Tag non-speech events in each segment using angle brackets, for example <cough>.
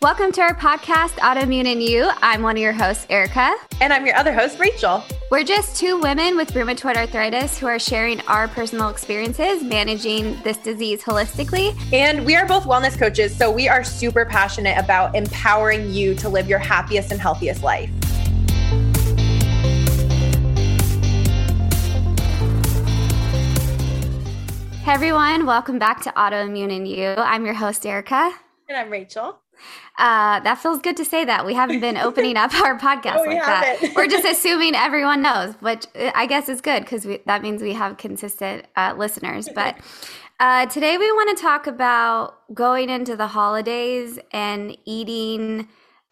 Welcome to our podcast, Autoimmune and You. I'm one of your hosts, Erica. And I'm your other host, Rachel. We're just two women with rheumatoid arthritis who are sharing our personal experiences managing this disease holistically. And we are both wellness coaches, so we are super passionate about empowering you to live your happiest and healthiest life. Hey everyone, welcome back to Autoimmune and You. I'm your host, Erica. And I'm Rachel. Uh, that feels good to say that. We haven't been opening up our <laughs> podcast oh, like that. We're just <laughs> assuming everyone knows, which I guess is good because that means we have consistent uh, listeners. But uh, today we want to talk about going into the holidays and eating,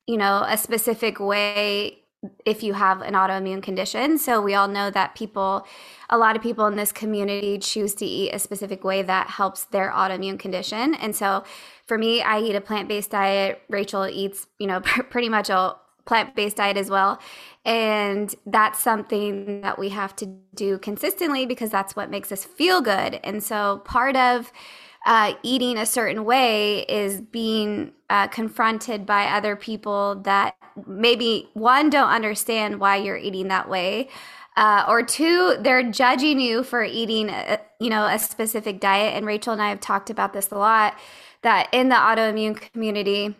you know, a specific way if you have an autoimmune condition. So we all know that people, a lot of people in this community choose to eat a specific way that helps their autoimmune condition. And so for me, I eat a plant based diet. Rachel eats, you know, <laughs> pretty much a plant based diet as well. And that's something that we have to do consistently because that's what makes us feel good. And so part of uh, eating a certain way is being uh, confronted by other people that maybe one don't understand why you're eating that way. Uh, or two, they're judging you for eating, a, you know, a specific diet. And Rachel and I have talked about this a lot that in the autoimmune community,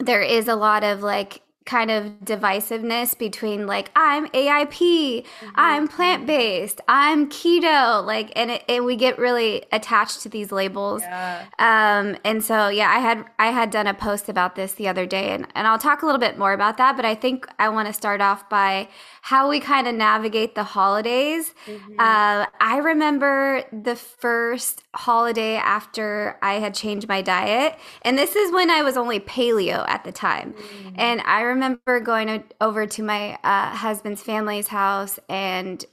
there is a lot of like kind of divisiveness between like I'm AIP, mm-hmm. I'm plant based, I'm keto, like, and it, and we get really attached to these labels. Yeah. Um, and so yeah, I had I had done a post about this the other day, and and I'll talk a little bit more about that. But I think I want to start off by how we kind of navigate the holidays. Mm-hmm. Uh, I remember the first holiday after I had changed my diet, and this is when I was only paleo at the time, mm-hmm. and I remember going over to my uh, husband's family's house and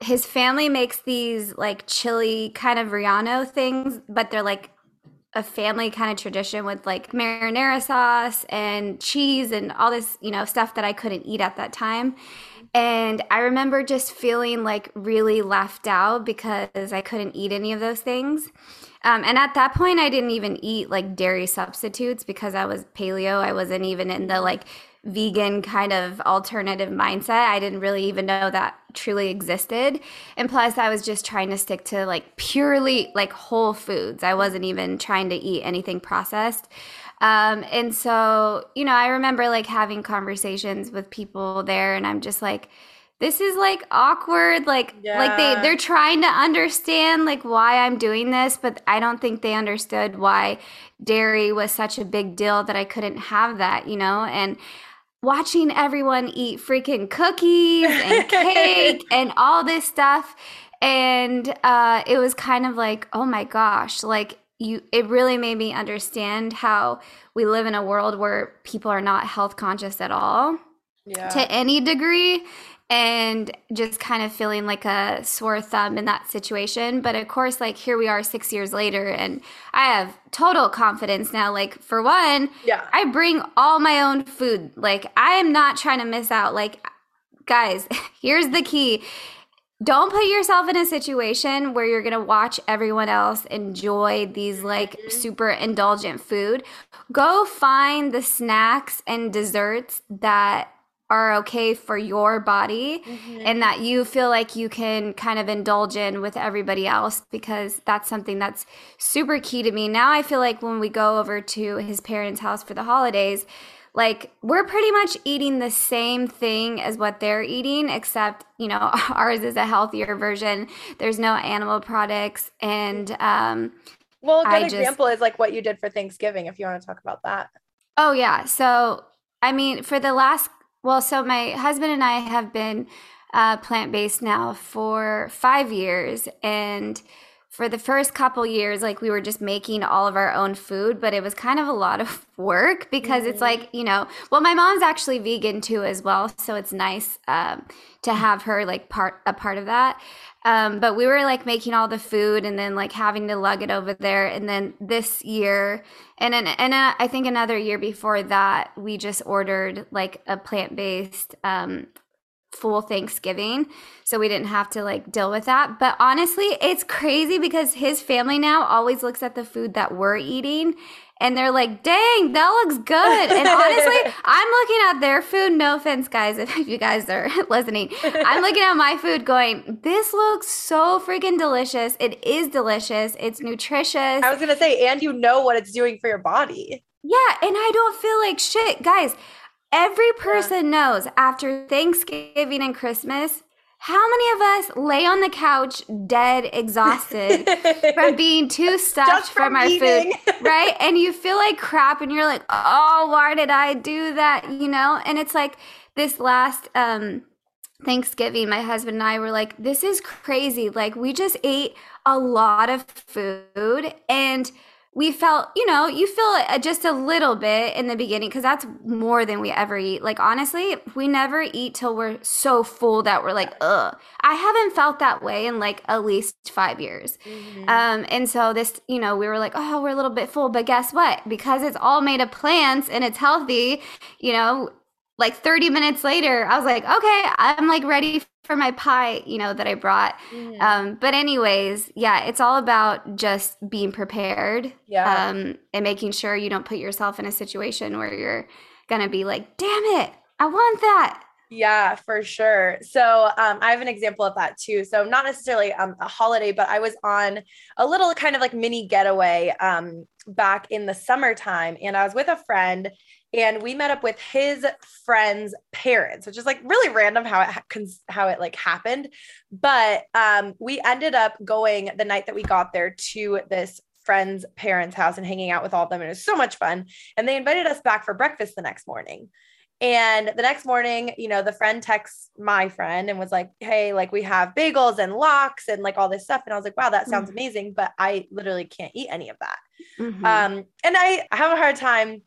his family makes these like chili kind of Riano things, but they're like a family kind of tradition with like marinara sauce and cheese and all this, you know, stuff that I couldn't eat at that time. And I remember just feeling like really left out because I couldn't eat any of those things. Um, and at that point, I didn't even eat like dairy substitutes because I was paleo. I wasn't even in the like vegan kind of alternative mindset. I didn't really even know that truly existed. And plus, I was just trying to stick to like purely like whole foods. I wasn't even trying to eat anything processed. Um, and so, you know, I remember like having conversations with people there, and I'm just like, this is like awkward like yeah. like they they're trying to understand like why I'm doing this but I don't think they understood why dairy was such a big deal that I couldn't have that you know and watching everyone eat freaking cookies and <laughs> cake and all this stuff and uh it was kind of like oh my gosh like you it really made me understand how we live in a world where people are not health conscious at all yeah. to any degree and just kind of feeling like a sore thumb in that situation. But of course like here we are 6 years later and I have total confidence now. Like for one yeah. I bring all my own food. Like I am not trying to miss out. Like guys <laughs> here's the key. Don't put yourself in a situation where you're going to watch everyone else enjoy these like mm-hmm. super indulgent food. Go find the snacks and desserts that are okay for your body mm-hmm. and that you feel like you can kind of indulge in with everybody else because that's something that's super key to me. Now I feel like when we go over to his parents' house for the holidays, like we're pretty much eating the same thing as what they're eating except you know <laughs> ours is a healthier version there's no animal products and um well a good I example just, is like what you did for thanksgiving if you want to talk about that oh yeah so i mean for the last well so my husband and i have been uh, plant-based now for five years and for the first couple years like we were just making all of our own food but it was kind of a lot of <laughs> work because mm-hmm. it's like you know well my mom's actually vegan too as well so it's nice um, to have her like part a part of that um, but we were like making all the food and then like having to lug it over there and then this year and then and uh, i think another year before that we just ordered like a plant-based um, full Thanksgiving. So we didn't have to like deal with that. But honestly, it's crazy because his family now always looks at the food that we're eating and they're like, dang, that looks good. And honestly, <laughs> I'm looking at their food. No offense, guys, if you guys are <laughs> listening. I'm looking at my food going, this looks so freaking delicious. It is delicious. It's nutritious. I was going to say, and you know what it's doing for your body. Yeah. And I don't feel like shit. Guys, every person yeah. knows after Thanksgiving and Christmas, how many of us lay on the couch dead, exhausted from <laughs> being too stuffed from, from, our eating. food, <laughs> right? And you feel like crap and you're like, oh, why did I do that? You know? And it's like this last um, Thanksgiving, my husband and I were like, this is crazy. Like, we just ate a lot of food and we felt, you know, you feel just a little bit in the beginning because that's more than we ever eat. Like, honestly, we never eat till we're so full that we're like, ugh. I haven't felt that way in like at least five years. Mm-hmm. Um, and so this, you know, we were like, oh, we're a little bit full. But guess what? Because it's all made of plants and it's healthy, you know, like 30 minutes later, I was like, okay, I'm like ready for my pie, you know, that I brought. Mm. Um, but anyways, yeah, it's all about just being prepared. Yeah. Um, and making sure you don't put yourself in a situation where you're gonna be like, damn it, I want that. Yeah, for sure. So um, I have an example of that too. So not necessarily um, a holiday, but I was on a little kind of like mini getaway um, back in the summertime, and I was with a friend, and we met up with his friend's parents which is like really random how it how it like happened but um we ended up going the night that we got there to this friend's parents house and hanging out with all of them and it was so much fun and they invited us back for breakfast the next morning and the next morning, you know, the friend texts my friend and was like, Hey, like we have bagels and lox and like all this stuff. And I was like, wow, that sounds mm-hmm. amazing. But I literally can't eat any of that. Mm-hmm. Um, and I have a hard time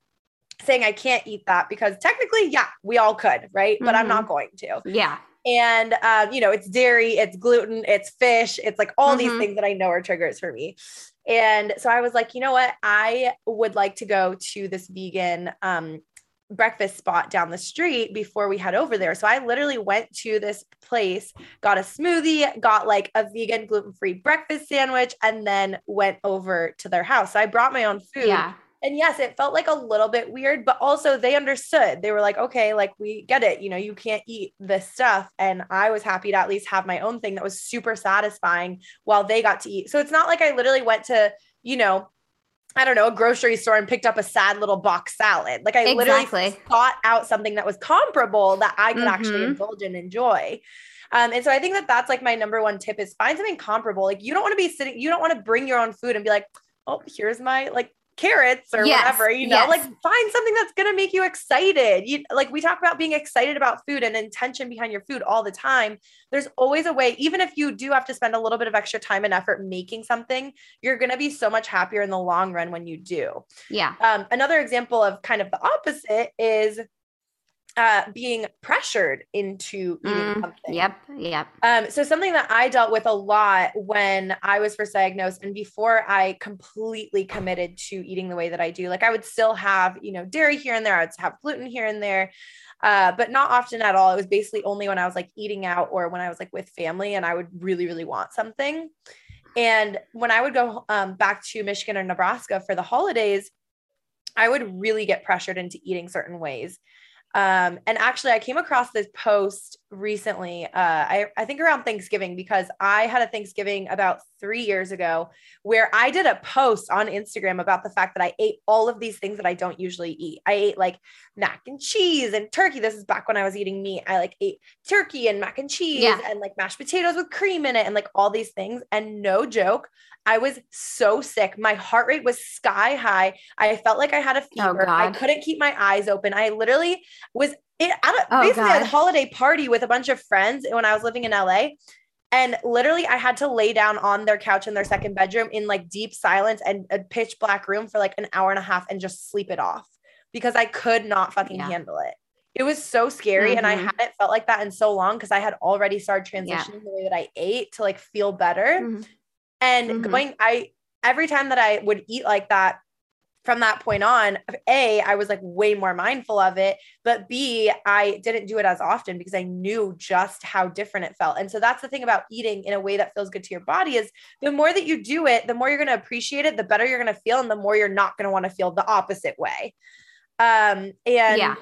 saying I can't eat that because technically, yeah, we all could, right? But mm-hmm. I'm not mm-hmm. going to. Yeah. And, um, you know, it's dairy, it's gluten, it's fish, it's like all mm-hmm. these things that I know are triggers for me. And so I was like, you know what? I would like to go to this vegan um, breakfast spot down the street before we head over there. So I literally went to this place, got a smoothie, got like a vegan gluten free breakfast sandwich, and then went over to their house. So I brought my own food. Yeah. And yes, it felt like a little bit weird, but also they understood. They were like, okay, like we get it. You know, you can't eat this stuff. And I was happy to at least have my own thing that was super satisfying while they got to eat. So it's not like I literally went to, you know, I don't know, a grocery store and picked up a sad little box salad. Like I exactly. literally thought out something that was comparable that I could mm-hmm. actually indulge and enjoy. Um, and so I think that that's like my number one tip is find something comparable. Like you don't want to be sitting, you don't want to bring your own food and be like, oh, here's my like carrots or yes, whatever, you know, yes. like find something that's going to make you excited. You like we talk about being excited about food and intention behind your food all the time. There's always a way, even if you do have to spend a little bit of extra time and effort making something, you're going to be so much happier in the long run when you do. Yeah. Um, another example of kind of the opposite is uh, being pressured into eating mm, something. Yep, yep. Um, so something that I dealt with a lot when I was first diagnosed and before I completely committed to eating the way that I do, like I would still have, you know, dairy here and there, I would have gluten here and there, uh, but not often at all. It was basically only when I was like eating out or when I was like with family and I would really, really want something. And when I would go um, back to Michigan or Nebraska for the holidays, I would really get pressured into eating certain ways. Um, and actually, I came across this post recently, uh, I, I think around Thanksgiving, because I had a Thanksgiving about three years ago where I did a post on Instagram about the fact that I ate all of these things that I don't usually eat. I ate like mac and cheese and turkey. This is back when I was eating meat. I like ate turkey and mac and cheese yeah. and like mashed potatoes with cream in it and like all these things. And no joke, I was so sick. My heart rate was sky high. I felt like I had a oh, fever. Oh, I couldn't keep my eyes open. I literally was at a, oh, basically God. a holiday party with a bunch of friends when I was living in LA. And literally, I had to lay down on their couch in their second bedroom in like deep silence and a pitch black room for like an hour and a half and just sleep it off because I could not fucking yeah. handle it. It was so scary. Mm-hmm. And I mm-hmm. hadn't felt like that in so long because I had already started transitioning yeah. the way that I ate to like feel better. Mm-hmm. And mm-hmm. going, I, every time that I would eat like that, from that point on, A, I was like way more mindful of it. But B, I didn't do it as often because I knew just how different it felt. And so that's the thing about eating in a way that feels good to your body is the more that you do it, the more you're going to appreciate it, the better you're going to feel, and the more you're not going to want to feel the opposite way. Um, and yeah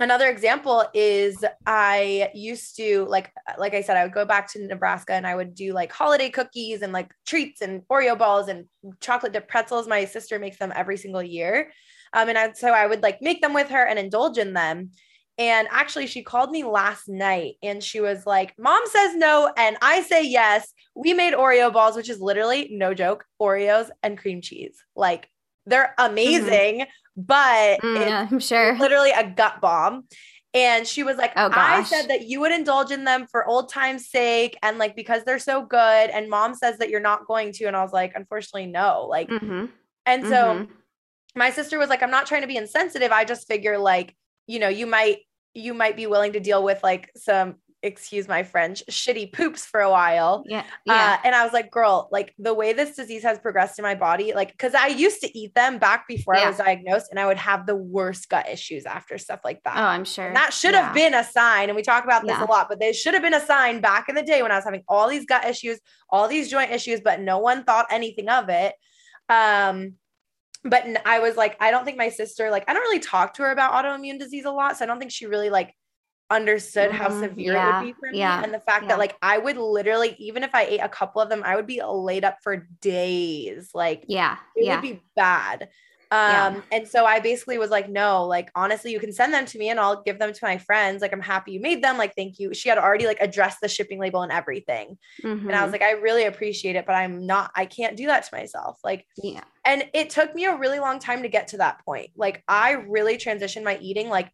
another example is i used to like like i said i would go back to nebraska and i would do like holiday cookies and like treats and oreo balls and chocolate dip pretzels. My sister makes them every single year. Um, and I, so i would like make them with her and indulge in them. And actually she called me last night and she was like mom says no and i say yes. We made oreo balls which is literally no joke oreos and cream cheese. Like they're mm-hmm. amazing. mm-hmm but mm, yeah, I'm sure literally a gut bomb. And she was like, oh, I said that you would indulge in them for old time's sake and like because they're so good. And mom says that you're not going to. And I was like, unfortunately, no. Like, mm-hmm. and so mm-hmm. my sister was like, I'm not trying to be insensitive. I just figure like, you know, you might you might be willing to deal with like some excuse my French, shitty poops for a while. Yeah. yeah. Uh, and I was like, girl, like the way this disease has progressed in my body, like, cause I used to eat them back before yeah. I was diagnosed and I would have the worst gut issues after stuff like that. Oh, I'm sure. And that should yeah. have been a sign. And we talk about this a lot, but they should have been a sign back in the day when I was having all these gut issues, all these joint issues, but no one thought anything of it. Um, but I was like, I don't think my sister, like, I don't really talk to her about autoimmune disease a lot. So I don't think she really like understood how mm-hmm. severe yeah. it would be for me yeah. and the fact yeah. that like I would literally even if I ate a couple of them I would be laid up for days like yeah it would be bad um and so I basically was like no like honestly you can send them to me and I'll give them to my friends like I'm happy you made them like thank you she had already like addressed the shipping label and everything mm-hmm. and I was mm-hmm. like I really appreciate it but I'm not I can't do that to myself like yeah and it took me a really long time to get to that point like I really transitioned my eating like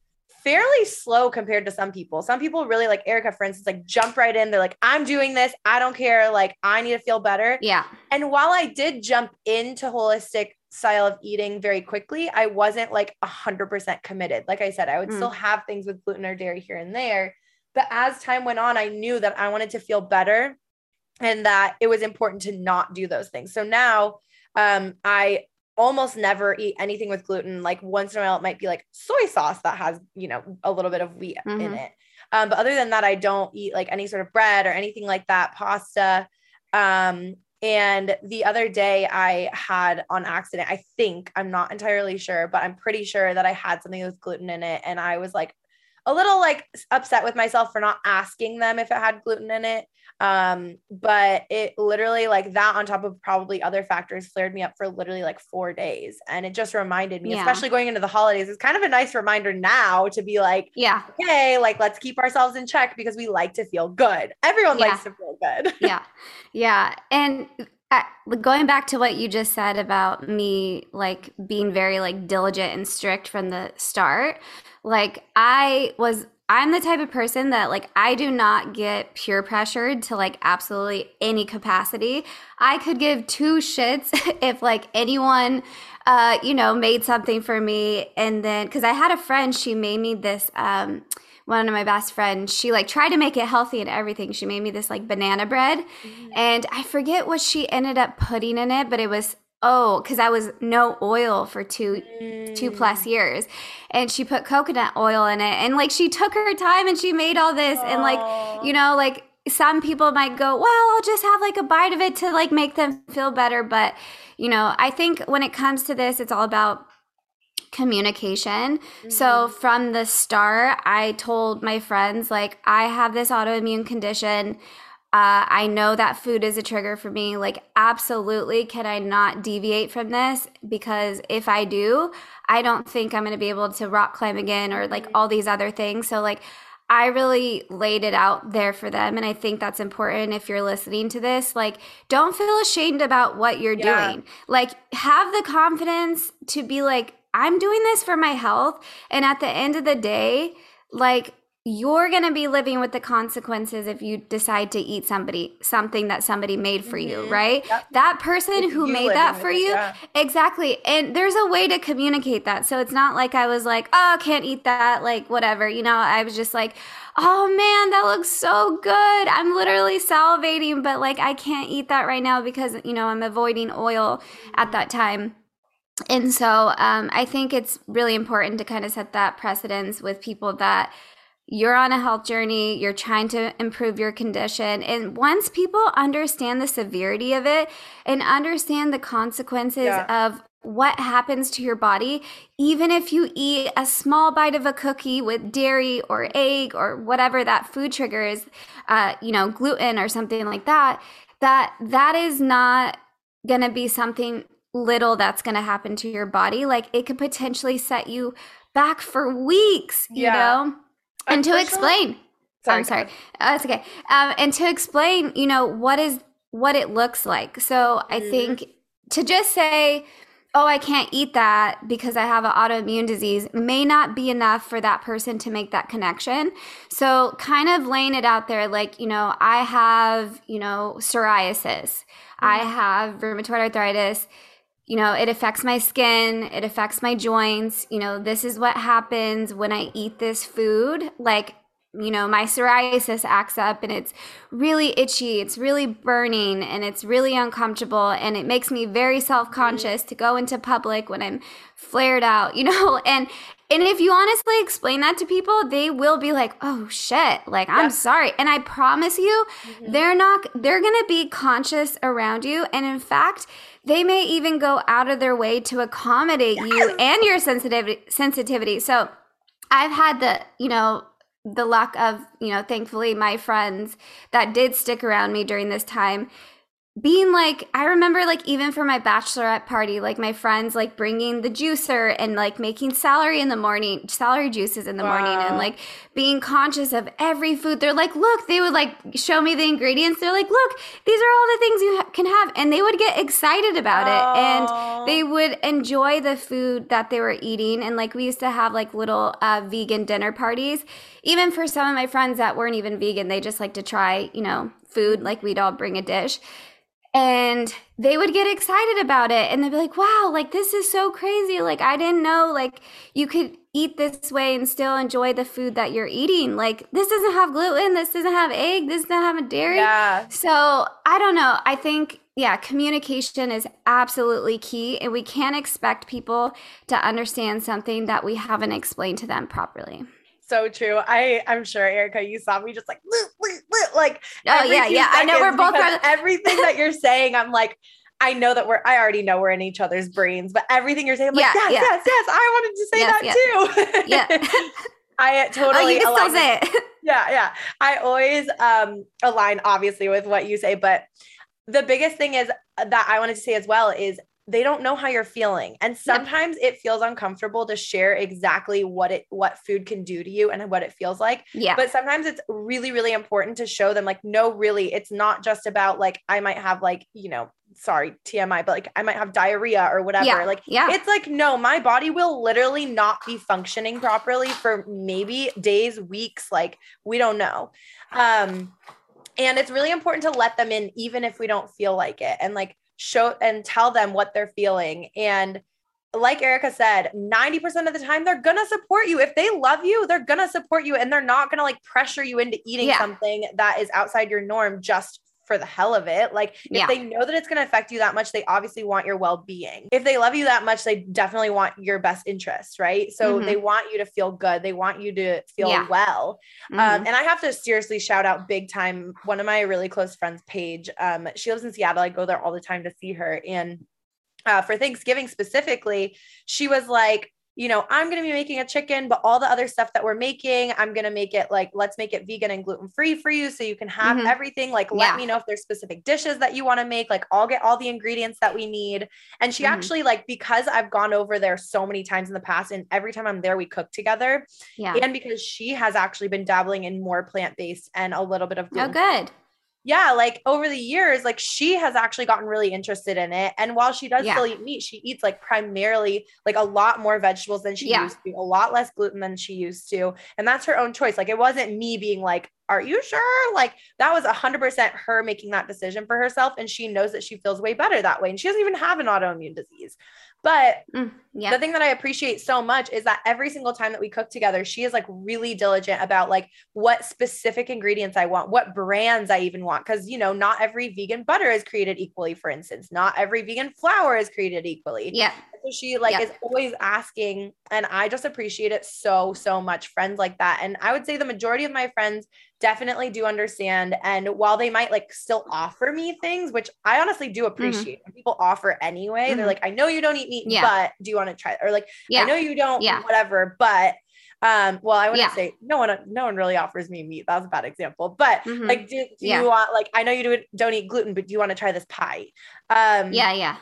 fairly slow compared to some people. Some people really like Erica, for instance, like jump right in. They're like, I'm doing this. I don't care. Like, I need to feel better. Yeah. And while I did jump into holistic style of eating very quickly, I wasn't like a hundred percent committed. Like I said, I would mm. still have things with gluten or dairy here and there. But as time went on, I knew that I wanted to feel better and that it was important to not do those things. So now um, I almost never eat anything with gluten. Like once in a while, it might be like soy sauce that has, you know, a little bit of wheat mm-hmm. in it. Um, but other than that, I don't eat like any sort of bread or anything like that, pasta. Um, and the other day I had on accident, I think, I'm not entirely sure, but I'm pretty sure that I had something with gluten in it. And I was like a little like upset with myself for not asking them if it had gluten in it. Um, but it literally like that on top of probably other factors flared me up for literally like four days. And it just reminded me, yeah. especially going into the holidays, it's kind of a nice reminder now to be like, yeah, okay, like let's keep ourselves in check because we like to feel good. Everyone yeah. likes to feel good. <laughs> yeah. Yeah. And uh, going back to what you just said about me like being very like diligent and strict from the start like I was I'm the type of person that like I do not get peer pressured to like absolutely any capacity. I could give two shits <laughs> if like anyone uh you know made something for me and then cuz I had a friend she made me this um one of my best friends, she like tried to make it healthy and everything. She made me this like banana bread. Mm-hmm. And I forget what she ended up putting in it, but it was oh because i was no oil for two mm. two plus mm. years and she put coconut oil in it and like she took her time and she made all this Aww. and like you know like some people might go well i'll just have like a bite of it to like make them feel better but you know i think when it comes to this it's all about communication. Mm-hmm. So from the start, I told my friends, like, I have this autoimmune condition. Uh, I know that food is a trigger for me. Like, absolutely, can I not deviate from this? Because if I do, I don't think I'm going to be able to rock climb again or like all these other things. So, like, I really laid it out there for them. And I think that's important if you're listening to this. Like, don't feel ashamed about what you're yeah. doing. Like, have the confidence to be like, I'm doing this for my health. And at the end of the day, like, you're going to be living with the consequences if you decide to eat somebody something that somebody made for mm-hmm. you right yep. that person it's who made that for it, you yeah. exactly and there's a way to communicate that so it's not like i was like oh can't eat that like whatever you know i was just like oh man that looks so good i'm literally salivating but like i can't eat that right now because you know i'm avoiding oil at that time and so um, I think it's really important to kind of set that precedence with people that you're on a health journey, you're trying to improve your condition. And once people understand the severity of it and understand the consequences yeah. of what happens to your body, even if you eat a small bite of a cookie with dairy or egg or whatever that food trigger is, uh, you know, gluten or something like that, that that is not going to be something little that's going to happen to your body. Like it could potentially set you back for weeks, you yeah. know? And to explain, sorry, I'm sorry, uh, that's okay. Um, and to explain, you know, what is what it looks like. So I mm-hmm. think to just say, oh, I can't eat that because I have an autoimmune disease may not be enough for that person to make that connection. So, kind of laying it out there like, you know, I have, you know, psoriasis, mm-hmm. I have rheumatoid arthritis. You know, it affects my skin, it affects my joints. You know, this is what happens when I eat this food. Like, you know, my psoriasis acts up and it's really itchy, it's really burning, and it's really uncomfortable. And it makes me very self conscious to go into public when I'm flared out, <laughs> you know? And and if you honestly explain that to people, they will be like, "Oh shit, like I'm sorry." And I promise you, mm-hmm. they're not they're going to be conscious around you and in fact, they may even go out of their way to accommodate yes. you and your sensitivity sensitivity. So, I've had the, you know, the luck of, you know, thankfully my friends that did stick around me during this time being like i remember like even for my bachelorette party like my friends like bringing the juicer and like making celery in the morning celery juices in the wow. morning and like being conscious of every food. They're like look they would like show me the ingredients. They're like look these are all the things you ha- can have and they would get excited about oh. it. And they would enjoy the food that they were eating. And like we used to have like little uh, vegan dinner parties. Even for some of my friends that weren't even vegan they just like to try you know food. Like we'd all bring a dish and they would get excited about it and they'd be like wow like this is so crazy. Like i didn't know like you could eat this way and still enjoy the food that you're eating. Like this doesn't have gluten this doesn't have egg this doesn't have a dairy. Yeah. so i don't know. I think yeah communication is absolutely key and we can't expect people to understand something that we haven't explained to them properly so true. I I'm sure Erica, you saw me just like like oh yeah yeah. I know we're both everything that you're saying. I'm like. I know that we're, I already know we're in each other's brains, but everything you're saying, I'm like, yeah, yes, yeah. yes, yes, I wanted to say yes, that too. Yeah. <laughs> I totally. Oh, you can still say it. <laughs> yeah, yeah. I always um, align, obviously, with what you say, but the biggest thing is that I wanted to say as well is they don't know how you're feeling. And sometimes yep. it feels uncomfortable to share exactly what it what food can do to you and what it feels like. Yeah. But sometimes it's really really important to show them like no really it's not just about like i might have like you know sorry tmi but like i might have diarrhea or whatever. Yeah. like yeah. it's like no my body will literally not be functioning properly for maybe days weeks like we don't know. Um and it's really important to let them in even if we don't feel like it. And like show and tell them what they're feeling. And like Erica said, 90% of the time they're going to support you. If they love you, they're going to support you and they're not going to like pressure you into eating yeah. something that is outside your norm just for the hell of it. Like if yeah. they know that it's going to affect you that much, they obviously want your well-being. If they love you that much, they definitely want your best interest, right? So mm-hmm. they want you to feel good. They want you to feel yeah. well. Um, mm-hmm. Um, and I have to seriously shout out big time one of my really close friends, Paige. Um, she lives in Seattle. I go there all the time to see her and uh, for Thanksgiving specifically, she was like, you know, I'm going to be making a chicken, but all the other stuff that we're making, I'm going to make it like, let's make it vegan and gluten free for you so you can have mm-hmm. everything. Like, yeah. let me know if there's specific dishes that you want to make. Like, I'll get all the ingredients that we need. And she mm-hmm. actually, like, because I've gone over there so many times in the past, and every time I'm there, we cook together. Yeah. And because she has actually been dabbling in more plant based and a little bit of gluten. Oh, good yeah, like over the years, like she has actually gotten really interested in it. And while she does yeah. still eat meat, she eats like primarily like a lot more vegetables than she yeah. used to, a lot less gluten than she used to. And that's her own choice. Like it wasn't me being like, are you sure? Like that was 100% her making that decision for herself. And she knows that she feels way better that way. And she doesn't even have an autoimmune disease. But mm, yeah. the thing that I appreciate so much is that every single time that we cook together, she is like really diligent about like what specific ingredients I want, what brands I even want. Cause you know, not every vegan butter is created equally, for instance, not every vegan flour is created equally. Yeah. So she like yeah. is always asking, and I just appreciate it so, so much. Friends like that. And I would say the majority of my friends definitely do understand. And while they might like still offer me things, which I honestly do mm-hmm. appreciate, mm-hmm. people offer anyway. Mm-hmm. They're like, I know you don't eat meat, yeah. but do you want to try? Or like, yeah. I know you don't, yeah. whatever, but um well i wouldn't yeah. say no one no one really offers me meat that's a bad example but mm-hmm. like do, do you want like i know you do, don't eat gluten but do you want to try this pie um yeah yeah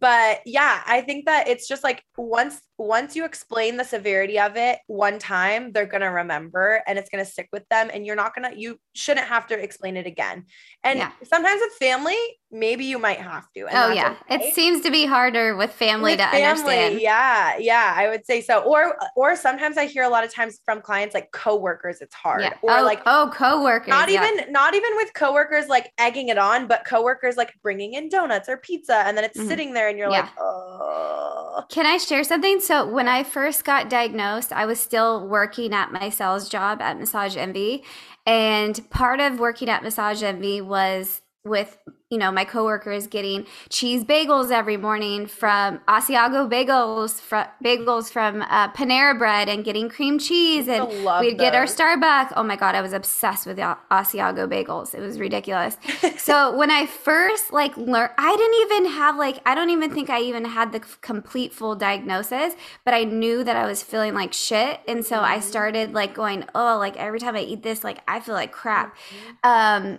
but yeah i think that it's just like once once you explain the severity of it one time they're going to remember and it's going to stick with them and you're not going to you shouldn't have to explain it again and yeah. sometimes with family maybe you might have to oh yeah okay. it seems to be harder with family with to family, understand yeah yeah i would say so or or sometimes i hear a lot of times from clients like coworkers it's hard yeah. or oh, like oh coworkers not yeah. even not even with coworkers like egging it on but coworkers like bringing in donuts or pizza and then it's mm-hmm. sitting there and you're like oh can i share something so when I first got diagnosed, I was still working at my sales job at Massage Envy. And part of working at Massage Envy was with you know my coworkers getting cheese bagels every morning from Asiago bagels from bagels from uh, Panera Bread and getting cream cheese and we'd those. get our Starbucks. Oh my god, I was obsessed with the Asiago bagels. It was ridiculous. <laughs> so when I first like learned, I didn't even have like I don't even think I even had the complete full diagnosis, but I knew that I was feeling like shit, and so mm-hmm. I started like going, oh, like every time I eat this, like I feel like crap. Mm-hmm. Um,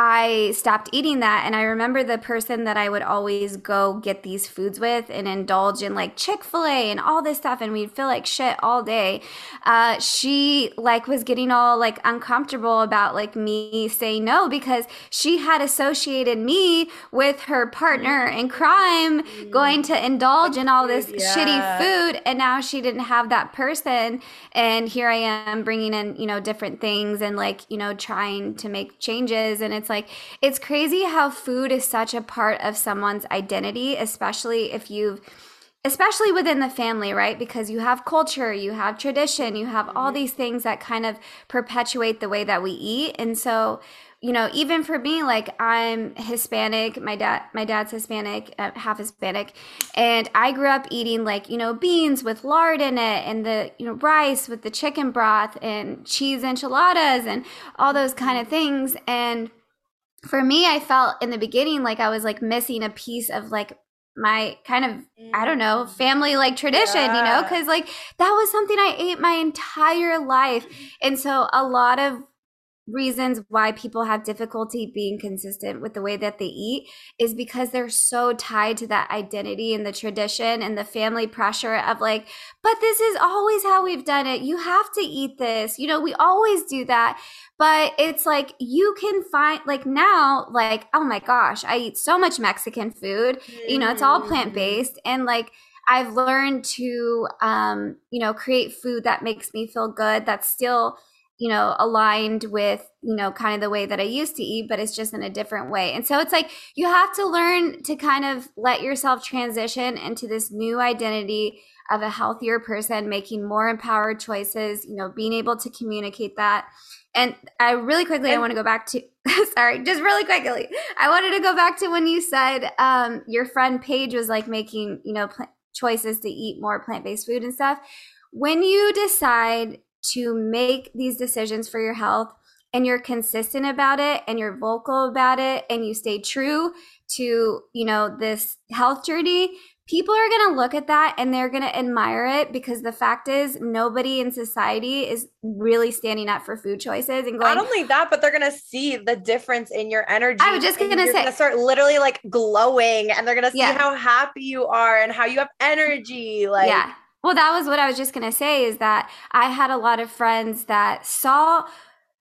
I stopped eating that. And I remember the person that I would always go get these foods with and indulge in like Chick fil A and all this stuff. And we'd feel like shit all day. Uh, she like was getting all like uncomfortable about like me saying no because she had associated me with her partner in crime going to indulge in all this yeah. shitty food. And now she didn't have that person. And here I am bringing in, you know, different things and like, you know, trying to make changes. And it's it's like it's crazy how food is such a part of someone's identity, especially if you've especially within the family, right? Because you have culture, you have tradition, you have all mm-hmm. these things that kind of perpetuate the way that we eat. And so, you know, even for me, like I'm Hispanic, my dad, my dad's Hispanic, uh, half Hispanic, and I grew up eating like you know beans with lard in it, and the you know rice with the chicken broth, and cheese enchiladas, and all those kind of things. And for me, I felt in the beginning like I was like missing a piece of like my kind of I don't know mm. family like tradition, yeah. you know, because like that was something I ate my entire life, and so a lot of reasons why people have difficulty being consistent with the way that they eat is because they're so tied to that identity and the tradition and the family pressure of like but this is always how we've done it. You have to eat this. You know we always do that. But it's like you can find like now like oh my gosh i eat so much mexican food. Mm-hmm. you know it's all plant-based. And like i've learned to um you know create food that makes me feel good that's still you know, aligned with, you know, kind of the way that I used to eat, but it's just in a different way. And so it's like you have to learn to kind of let yourself transition into this new identity of a healthier person, making more empowered choices, you know, being able to communicate that. And I really quickly, I want to go back to, <laughs> sorry, just really quickly. I wanted to go back to when you said um, your friend Paige was like making, you know, pl- choices to eat more plant based food and stuff. When you decide to make these decisions for your health and you're consistent about it and you're vocal about it and you stay true to you know this health journey people are going to look at that and they're going to admire it because the fact is nobody in society is really standing up for food choices and going not only that but they're going to see the difference in your energy i was just going to say gonna start literally like glowing and they're going to see yeah. how happy you are and how you have energy like yeah well, that was what I was just going to say is that I had a lot of friends that saw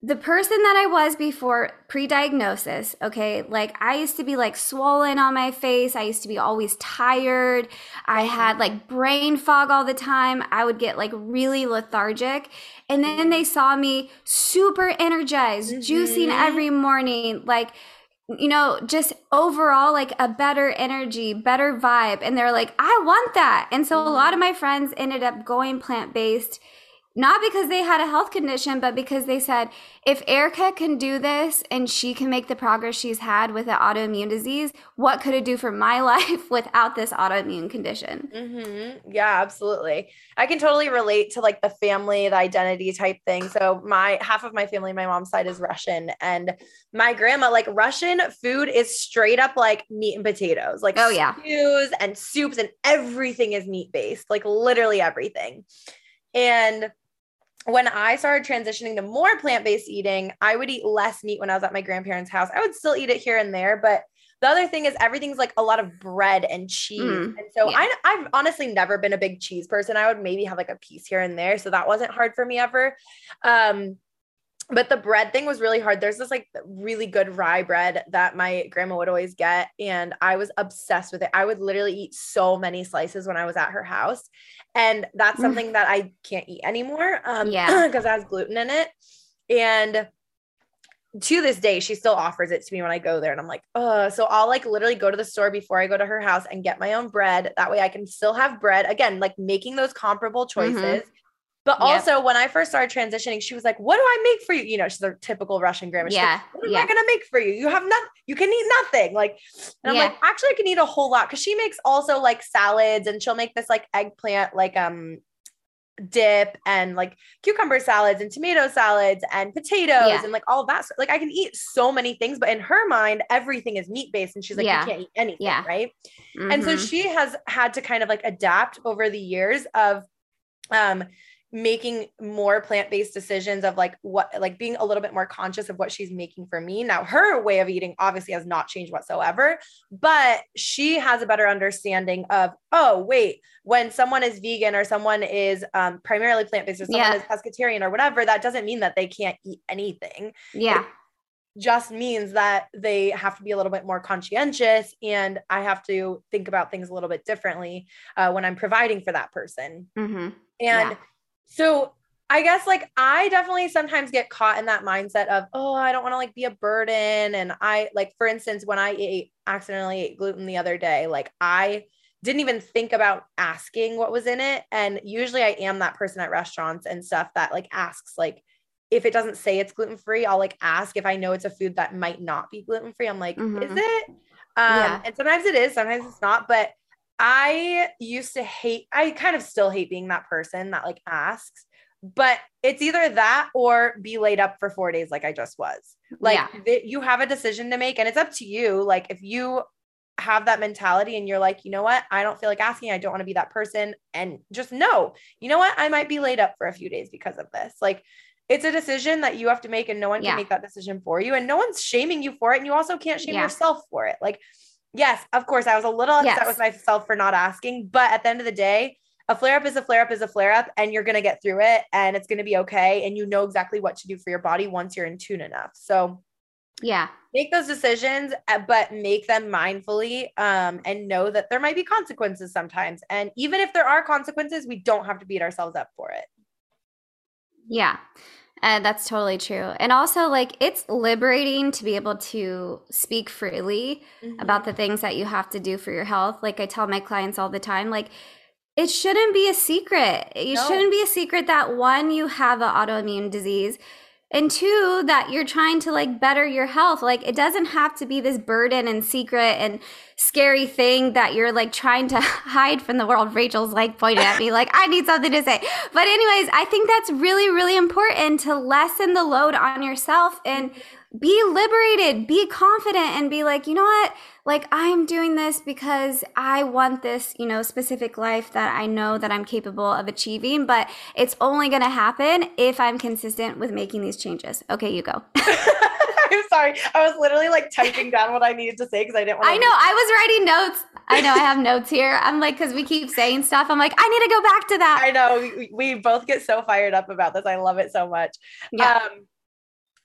the person that I was before pre diagnosis, okay, like I used to be like swollen on my face. I used to be always tired. I had like brain fog all the time. I would get like really lethargic. And then they saw me super energized, mm-hmm. juicing every morning, like, you know, just overall like a better energy, better vibe. And they're like, I want that. And so a lot of my friends ended up going plant based not because they had a health condition, but because they said, if Erica can do this and she can make the progress she's had with an autoimmune disease, what could it do for my <laughs> life without this autoimmune condition? Mm-hmm. Yeah, absolutely. I can totally relate to like the family, the identity type thing. So, my half of my family, my mom's side is Russian, and my grandma, like Russian food is straight up like meat and potatoes, like oh, yeah, stews and soups, and everything is meat based, like literally everything. And when I started transitioning to more plant based eating, I would eat less meat when I was at my grandparents' house. I would still eat it here and there, but the other thing is everything's like a lot of bread and cheese. Mm, and so yeah. I, I've honestly never been a big cheese person. I would maybe have like a piece here and there. So that wasn't hard for me ever. Um, but the bread thing was really hard. There's this like really good rye bread that my grandma would always get. And I was obsessed with it. I would literally eat so many slices when I was at her house. And that's something that I can't eat anymore. Um, yeah. <clears throat> Because it has gluten in it. And to this day, she still offers it to me when I go there. And I'm like, oh, so I'll like literally go to the store before I go to her house and get my own bread. That way I can still have bread. Again, like making those comparable mm-hmm. choices. Mm-hmm but yep. also, when I first started transitioning, she was like, "What do I make for you?" You know, she's a typical Russian grandma. She's yeah, like, what am yeah. I gonna make for you? You have nothing. You can eat nothing. Like, and I'm yeah. like, actually, I can eat a whole lot because she makes also like salads, and she'll make this like eggplant like um dip and like cucumber salads and tomato salads and potatoes yeah. and like all that. Like I can eat so many things, but in her mind, everything is meat based. And she's like, yeah. you can't eat anything. Yeah. Right. Mm-hmm. And so mm-hmm. she has had to kind of like adapt over the years of um making more plant-based decisions of like what like being a little bit more conscious of what she's making for me. Now her way of eating obviously has not changed whatsoever but she has a better understanding of oh wait when someone is vegan or someone is um, primarily plant-based or someone yeah. is pescatarian or whatever that doesn't mean that they can't eat anything. Yeah. It just means that they have to be a little bit more conscientious and i have to think about things a little bit differently uh, when i'm providing for that person. Mm-hmm. and yeah so I guess like I definitely sometimes get caught in that mindset of, oh, I don't want to like be a burden. And I like, for instance, when I ate accidentally ate gluten the other day, like I didn't even think about asking what was in it. And usually I am that person at restaurants and stuff that like asks, like, if it doesn't say it's gluten free, I'll like ask if I know it's a food that might not be gluten free. I'm like, mm-hmm. is it? Um, yeah. And sometimes it is, sometimes it's not. But I used to hate, I kind of still hate being that person that like asks, but it's either that or be laid up for four days like I just was. Like yeah. th- you have a decision to make and it's up to you. Like if you have that mentality and you're like, you know what, I don't feel like asking, I don't want to be that person. And just know, you know what, I might be laid up for a few days because of this. Like it's a decision that you have to make and no one yeah. can make that decision for you. And no one's shaming you for it. And you also can't shame yeah. yourself for it. Like Yes, of course. I was a little upset yes. with myself for not asking, but at the end of the day, a flare up is a flare up is a flare up, and you're going to get through it and it's going to be okay. And you know exactly what to do for your body once you're in tune enough. So, yeah, make those decisions, uh, but make them mindfully um, and know that there might be consequences sometimes. And even if there are consequences, we don't have to beat ourselves up for it. Yeah. And that's totally true. And also, like, it's liberating to be able to speak freely mm-hmm. about the things that you have to do for your health. Like, I tell my clients all the time, like, it shouldn't be a secret. It no. shouldn't be a secret that one, you have an autoimmune disease and two that you're trying to like better your health. Like it doesn't have to be this burden and secret and scary thing that you're like trying to <laughs> hide from the world. Rachel's like pointing at me like i need something to say. But anyways i think that's really really important to lessen the load on yourself and be liberated, be confident, and be like, you know what? Like, I'm doing this because I want this, you know, specific life that I know that I'm capable of achieving, but it's only going to happen if I'm consistent with making these changes. Okay, you go. <laughs> <laughs> I'm sorry. I was literally like typing down what I needed to say because I didn't want to. I know. I was writing notes. I know I have notes here. I'm like, because we keep saying stuff. I'm like, I need to go back to that. I know. We, we both get so fired up about this. I love it so much. Yeah. Um,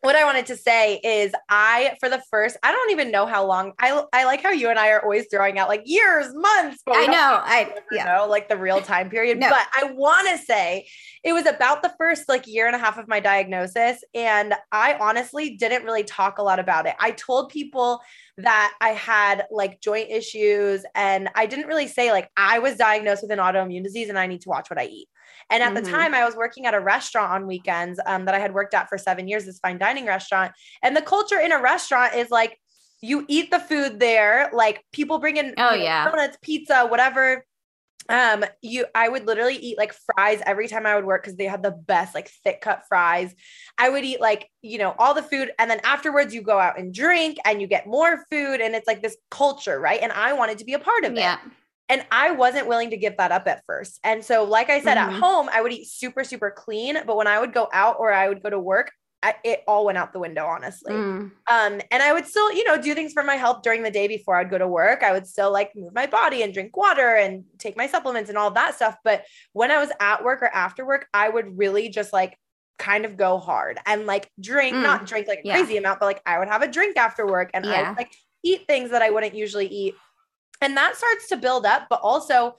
what I wanted to say is I for the first I don't even know how long I I like how you and I are always throwing out like years, months. I know. I yeah. know like the real time period. no. But I want to say it was about the first like year and a half of my diagnosis and I honestly didn't really talk a lot about it. I told people that I had like joint issues and I didn't really say like I was diagnosed with an autoimmune disease and I need to watch what I eat. And at mm-hmm. the time, I was working at a restaurant on weekends um, that I had worked at for seven years, this fine dining restaurant. And the culture in a restaurant is like, you eat the food there, like people bring in oh, yeah. donuts, pizza, whatever um you i would literally eat like fries every time i would work because they had the best like thick cut fries i would eat like you know all the food and then afterwards you go out and drink and you get more food and it's like this culture right and i wanted to be a part of yeah. it and I wasn't willing to give that up at first. And so, like I said, mm-hmm. at home, I would eat super, super clean. But when I would go out or I would go to work, I, it all went out the window, honestly. Mm. Um, and I would still, you know, do things for my health during the day before I'd go to work. I would still like move my body and drink water and take my supplements and all that stuff. But when I was at work or after work, I would really just like kind of go hard and like drink, mm. not drink like a yeah. crazy amount, but like I would have a drink after work and yeah. I would like eat things that I wouldn't usually eat and that starts to build up, but also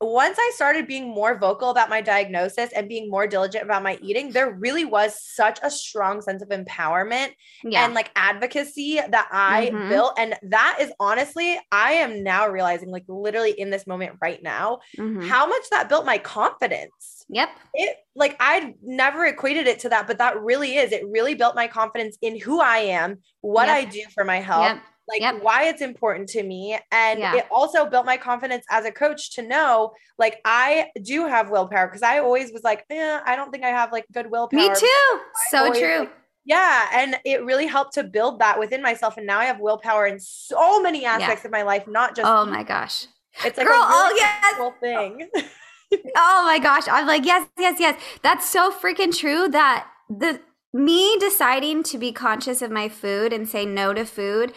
once I started being more vocal about my diagnosis and being more diligent about my eating, there really was such a strong sense of empowerment yeah. and like advocacy that I mm-hmm. built. And that is honestly, I am now realizing, like, literally in this moment right now, mm-hmm. how much that built my confidence. Yep. It like I'd never equated it to that, but that really is. It really built my confidence in who I am, what yep. I do for my health. Yep like yep. why it's important to me. And yeah. it also built my confidence as a coach to know like I do have willpower because I always was like, eh, I don't think I have like good willpower. Me too. So always, true. Like, yeah. And it really helped to build that within myself. And now I have willpower in so many aspects yeah. of my life, not just. Oh my gosh. It's like Girl, a really oh, yes. thing. <laughs> oh my gosh. I'm like, yes, yes, yes. That's so freaking true that the me deciding to be conscious of my food and say no to food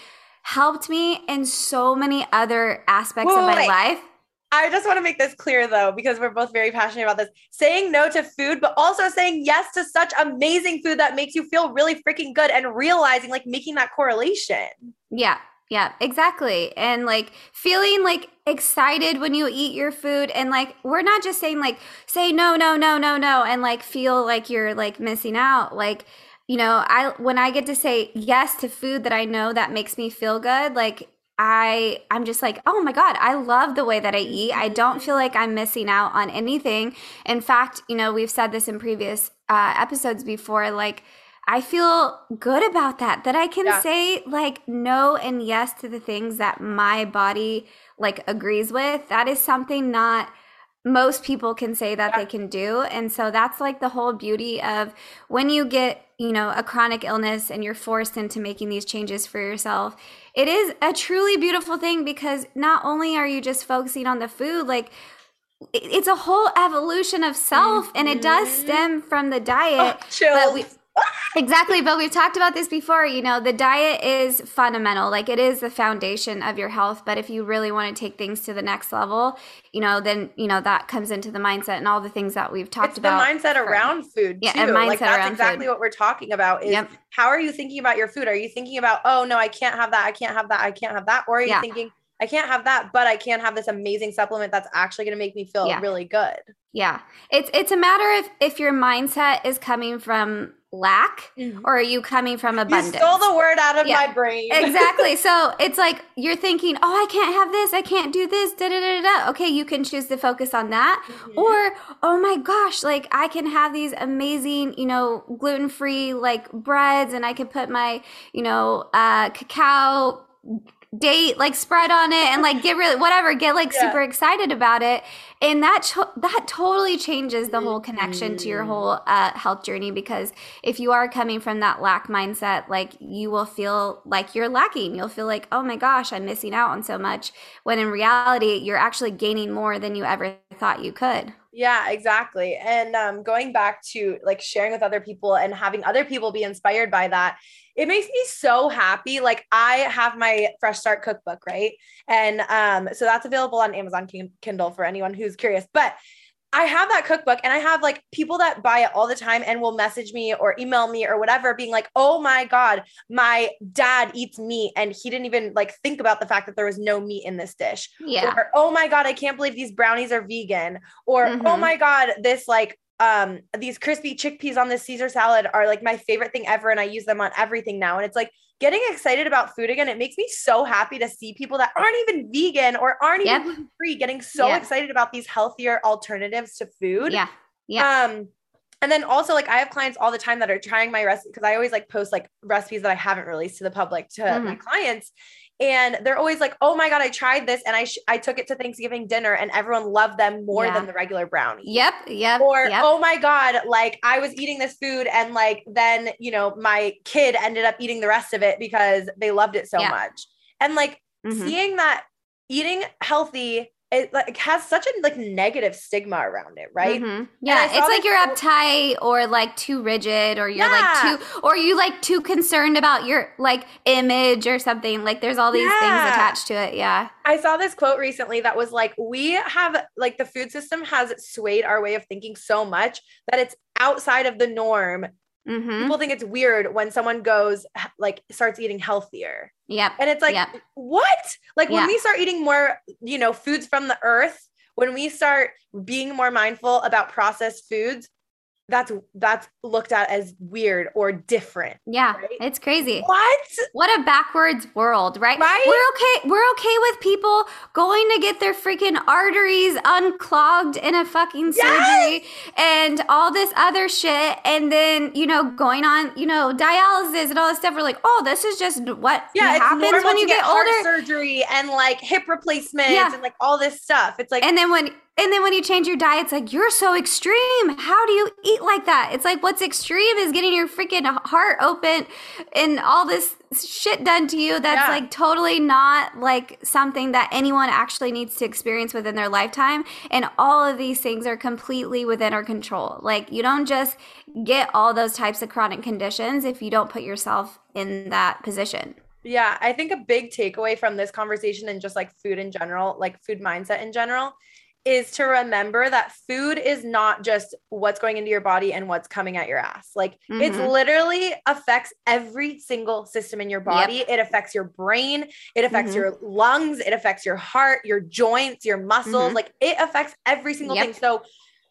helped me in so many other aspects of my wait. life. I just want to make this clear though, because we're both very passionate about this. Saying no to food, but also saying yes to such amazing food that makes you feel really freaking good and realizing, like, making that correlation. Yeah. Yeah, exactly. And like feeling like excited when you eat your food. And like, we're not just saying like, say no, no, no, no, no, and like feel like you're like missing out. Like, you know, I when I get to say yes to food that I know that makes me feel good, like I I'm just like, "Oh my god, I love the way that I eat. I don't feel like I'm missing out on anything." In fact, you know, we've said this in previous uh, episodes before like I feel good about that that I can yeah. say like no and yes to the things that my body like agrees with. That is something not most people can say that they can do. And so that's like the whole beauty of when you get, you know, a chronic illness and you're forced into making these changes for yourself. It is a truly beautiful thing because not only are you just focusing on the food, like it's a whole evolution of self mm-hmm. and it does mm-hmm. stem from the diet. Oh, but we, exactly but we've talked about this before you know the diet is fundamental like it is the foundation of your health but if you really want to take things to the next level you know then you know that comes into the mindset and all the things that we've talked it's about the mindset for, around food yeah, too. and mindset like that's exactly food. what we're talking about is yep. how are you thinking about your food are you thinking about oh no i can't have that i can't have that i can't have that or are you yeah. thinking I can't have that, but I can have this amazing supplement that's actually going to make me feel yeah. really good. Yeah. It's it's a matter of if your mindset is coming from lack mm-hmm. or are you coming from abundance? You stole the word out of yeah. my brain. <laughs> exactly. So it's like you're thinking, oh, I can't have this. I can't do this. Da, da, da, da. Okay, you can choose to focus on that. Mm-hmm. Or, oh my gosh, like I can have these amazing, you know, gluten free like breads and I can put my, you know, uh, cacao date like spread on it and like get really whatever get like yeah. super excited about it and that cho- that totally changes the whole connection mm-hmm. to your mm-hmm. whole uh, health journey because if you are coming from that lack mindset like you will feel like you're lacking you'll feel like oh my gosh i'm missing out on so much when in reality you're actually gaining more than you ever thought you could yeah, exactly. And um, going back to like sharing with other people and having other people be inspired by that, it makes me so happy. Like I have my Fresh Start cookbook, right? And um, so that's available on Amazon Kindle for anyone who's curious. But I have that cookbook and I have like people that buy it all the time and will message me or email me or whatever, being like, oh my God, my dad eats meat and he didn't even like think about the fact that there was no meat in this dish. Yeah. Or, oh my God, I can't believe these brownies are vegan. Or, oh mm-hmm. oh my God, this like um these crispy chickpeas on this Caesar salad are like my favorite thing ever. And I use them on everything now. And it's like getting excited about food again. It makes me so happy to see people that aren't even vegan or aren't yep. even gluten free getting so yep. excited about these healthier alternatives to food. Yeah. Yeah. Um, and then also like I have clients all the time that are trying my recipe because I always like post like recipes that I haven't released to the public to mm-hmm. my clients and they're always like, "Oh my god, I tried this and I sh- I took it to Thanksgiving dinner and everyone loved them more yeah. than the regular brownie." Yep, yep. Or yep. oh my god, like I was eating this food and like then, you know, my kid ended up eating the rest of it because they loved it so yeah. much. And like mm-hmm. seeing that eating healthy it like has such a like negative stigma around it, right? Mm-hmm. Yeah, it's like you're uptight or like too rigid or you're yeah. like too or you like too concerned about your like image or something. Like there's all these yeah. things attached to it. Yeah. I saw this quote recently that was like we have like the food system has swayed our way of thinking so much that it's outside of the norm Mm-hmm. People think it's weird when someone goes like starts eating healthier. Yep. And it's like, yep. what? Like when we start eating more, you know, foods from the earth, when we start being more mindful about processed foods, that's that's looked at as weird or different. Yeah, right? it's crazy. What? What a backwards world, right? Right. We're okay. We're okay with people going to get their freaking arteries unclogged in a fucking surgery yes! and all this other shit, and then you know going on you know dialysis and all this stuff. We're like, oh, this is just what yeah, happens when you get, get older. surgery and like hip replacements yeah. and like all this stuff. It's like, and then when and then when you change your diet, it's like, you're so extreme. How do you eat like that? It's like, what's extreme is getting your freaking heart open and all this shit done to you that's yeah. like totally not like something that anyone actually needs to experience within their lifetime. And all of these things are completely within our control. Like, you don't just get all those types of chronic conditions if you don't put yourself in that position. Yeah, I think a big takeaway from this conversation and just like food in general, like food mindset in general, is to remember that food is not just what's going into your body and what's coming at your ass. Like mm-hmm. it literally affects every single system in your body. Yep. It affects your brain, it affects mm-hmm. your lungs, it affects your heart, your joints, your muscles. Mm-hmm. Like it affects every single yep. thing. So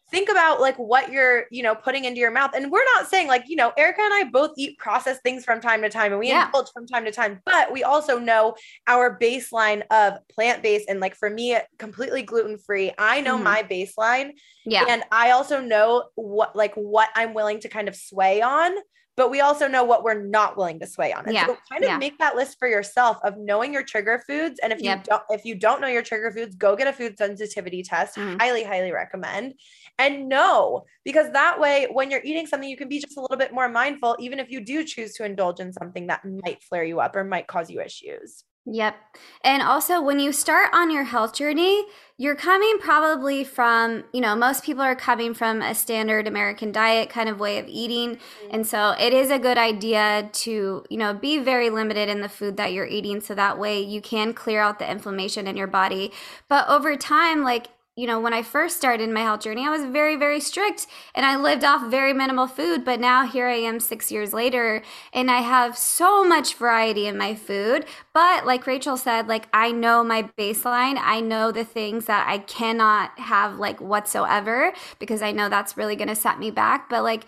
think about like what you're you know putting into your mouth and we're not saying like you know erica and i both eat processed things from time to time and we yeah. indulge from time to time but we also know our baseline of plant-based and like for me completely gluten-free i know mm-hmm. my baseline yeah and i also know what like what i'm willing to kind of sway on but we also know what we're not willing to sway on. And yeah. so kind of yeah. make that list for yourself of knowing your trigger foods. And if yep. you don't, if you don't know your trigger foods, go get a food sensitivity test. Mm-hmm. Highly, highly recommend. And know because that way, when you're eating something, you can be just a little bit more mindful, even if you do choose to indulge in something that might flare you up or might cause you issues. Yep. And also, when you start on your health journey, you're coming probably from, you know, most people are coming from a standard American diet kind of way of eating. Mm-hmm. And so it is a good idea to, you know, be very limited in the food that you're eating. So that way you can clear out the inflammation in your body. But over time, like, you know, when I first started my health journey, I was very, very strict and I lived off very minimal food. But now here I am six years later and I have so much variety in my food. But like Rachel said, like I know my baseline. I know the things that I cannot have like whatsoever because I know that's really going to set me back. But like,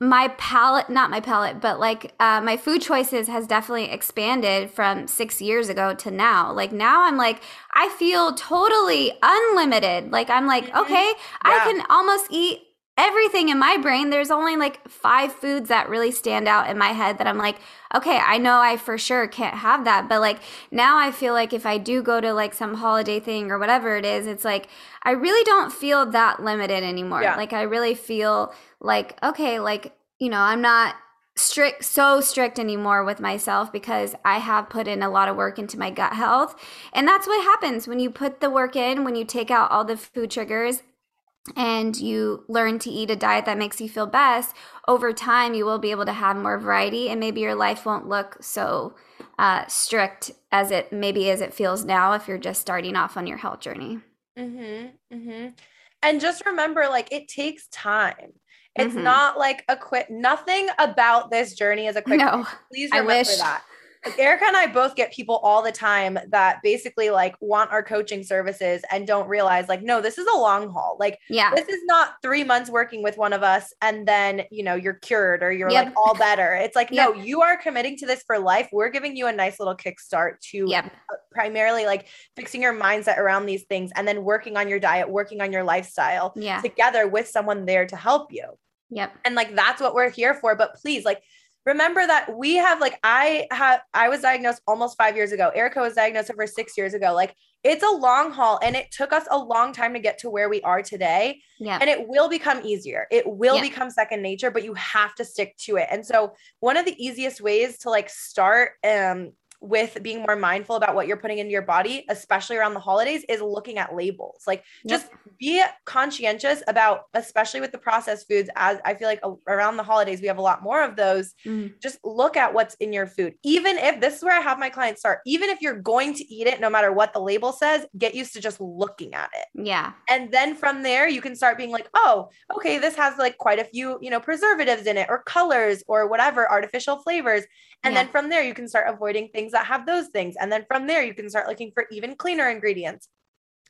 my palate not my palate but like uh, my food choices has definitely expanded from six years ago to now like now i'm like i feel totally unlimited like i'm like mm-hmm. okay yeah. i can almost eat everything in my brain there's only like five foods that really stand out in my head that i'm like okay i know i for sure can't have that but like now i feel like if i do go to like some holiday thing or whatever it is it's like i really don't feel that limited anymore yeah. like i really feel like okay like you know i'm not strict so strict anymore with myself because I have put in a lot of work into my gut health. And that's what happens when you put the work in, when you take out all the food triggers and you learn to eat a diet that makes you feel best, over time you will be able to have more variety and maybe your life won't look so uh, strict as it maybe as it feels now if you're just starting off on your health journey. Mhm. Mhm. And just remember, like, it takes time. It's mm-hmm. not like a quick, nothing about this journey is a quick. No, please remember that. Erica and I both get people all the time that basically like want our coaching services and don't realize like, no, this is a long haul. Like, yeah, this is not three months working with one of us and then, you know, you're cured or you're yep. like all better. It's like, yep. no, you are committing to this for life. We're giving you a nice little kickstart to yep. Uh, primarily like fixing your mindset around these things and then working on your diet, working on your lifestyle yeah. together with someone there to help you. Yep. And like, that's what we're here for. But please, like, remember that we have like I have I was diagnosed almost five years ago. Erica was diagnosed over six years ago. Like it's a long haul and it took us a long time to get to where we are today. Yeah. And it will become easier. It will yeah. become second nature, but you have to stick to it. And so one of the easiest ways to like start um with being more mindful about what you're putting into your body, especially around the holidays, is looking at labels. Like yep. just be conscientious about, especially with the processed foods, as I feel like around the holidays, we have a lot more of those. Mm. Just look at what's in your food. Even if this is where I have my clients start, even if you're going to eat it, no matter what the label says, get used to just looking at it. Yeah. And then from there, you can start being like, oh, okay, this has like quite a few, you know, preservatives in it or colors or whatever, artificial flavors. And yeah. then from there, you can start avoiding things that have those things. And then from there, you can start looking for even cleaner ingredients.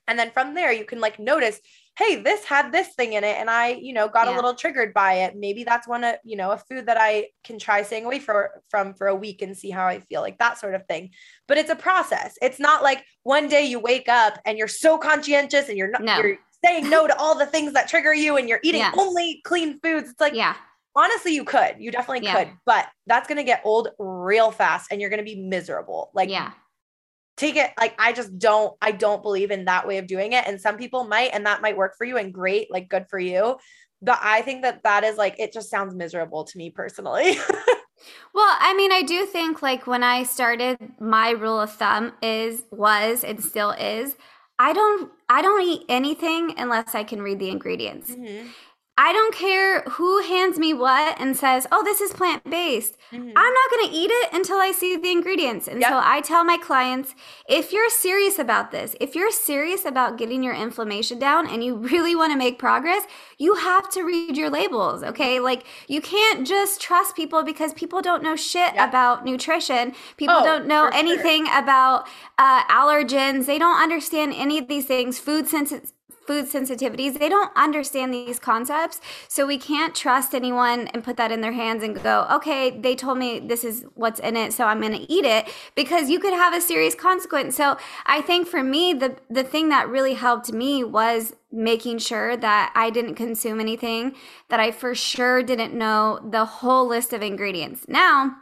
And then from there, you can like notice, hey, this had this thing in it. And I, you know, got yeah. a little triggered by it. Maybe that's one of, you know, a food that I can try staying away for, from for a week and see how I feel, like that sort of thing. But it's a process. It's not like one day you wake up and you're so conscientious and you're not, no. you're saying no to all the things that trigger you and you're eating yeah. only clean foods. It's like, yeah honestly you could you definitely yeah. could but that's going to get old real fast and you're going to be miserable. Like yeah. take it like i just don't i don't believe in that way of doing it. And some people might and that might work for you and great like good for you. But i think that that is like it just sounds miserable to me personally. <laughs> Well i mean i do think like when i started my rule of thumb is was and still is i don't i don't eat anything unless i can read the ingredients. Mm-hmm. I don't care who hands me what and says, oh, this is plant based. Mm-hmm. I'm not going to eat it until I see the ingredients. And yep. so I tell my clients if you're serious about this, if you're serious about getting your inflammation down and you really want to make progress, you have to read your labels. Okay. Like you can't just trust people because people don't know shit yep. about nutrition. People oh, don't know anything sure. about uh, allergens. They don't understand any of these things, food sensitive food sensitivities, they don't understand these concepts. So we can't trust anyone and put that in their hands and go, okay, they told me this is what's in it, so I'm going to eat it because you could have a serious consequence. So I think for me, the, the thing that really helped me was making sure that I didn't consume anything that I for sure didn't know the whole list of ingredients. Now,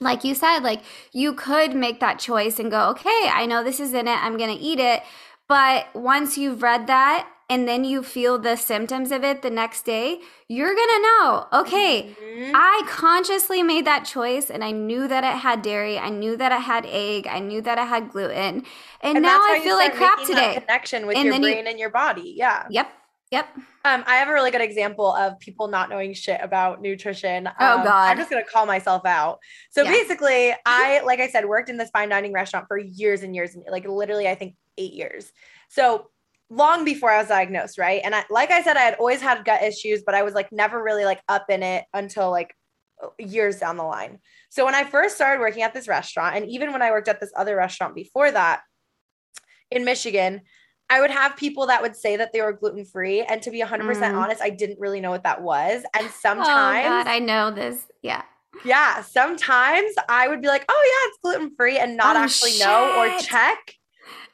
like you said, like you could make that choice and go, okay, I know this is in it, I'm going to eat it. But once you've read that and then you feel the symptoms of it the next day, you're gonna know, okay, mm-hmm. I consciously made that choice and I knew that it had dairy, I knew that it had egg, I knew that it had gluten. And, and now I feel like crap today. connection with and your brain you, and your body. Yeah. Yep. Yep. Um, I have a really good example of people not knowing shit about nutrition. Oh um, God. I'm just gonna call myself out. So yeah. basically, <laughs> I, like I said, worked in this fine dining restaurant for years and years, and like literally, I think eight years. So long before I was diagnosed, right? And I, like I said, I had always had gut issues, but I was like never really like up in it until like years down the line. So when I first started working at this restaurant, and even when I worked at this other restaurant before that in Michigan, I would have people that would say that they were gluten free. And to be 100% mm. honest, I didn't really know what that was. And sometimes oh God, I know this. Yeah. Yeah. Sometimes I would be like, oh, yeah, it's gluten free and not oh, actually shit. know or check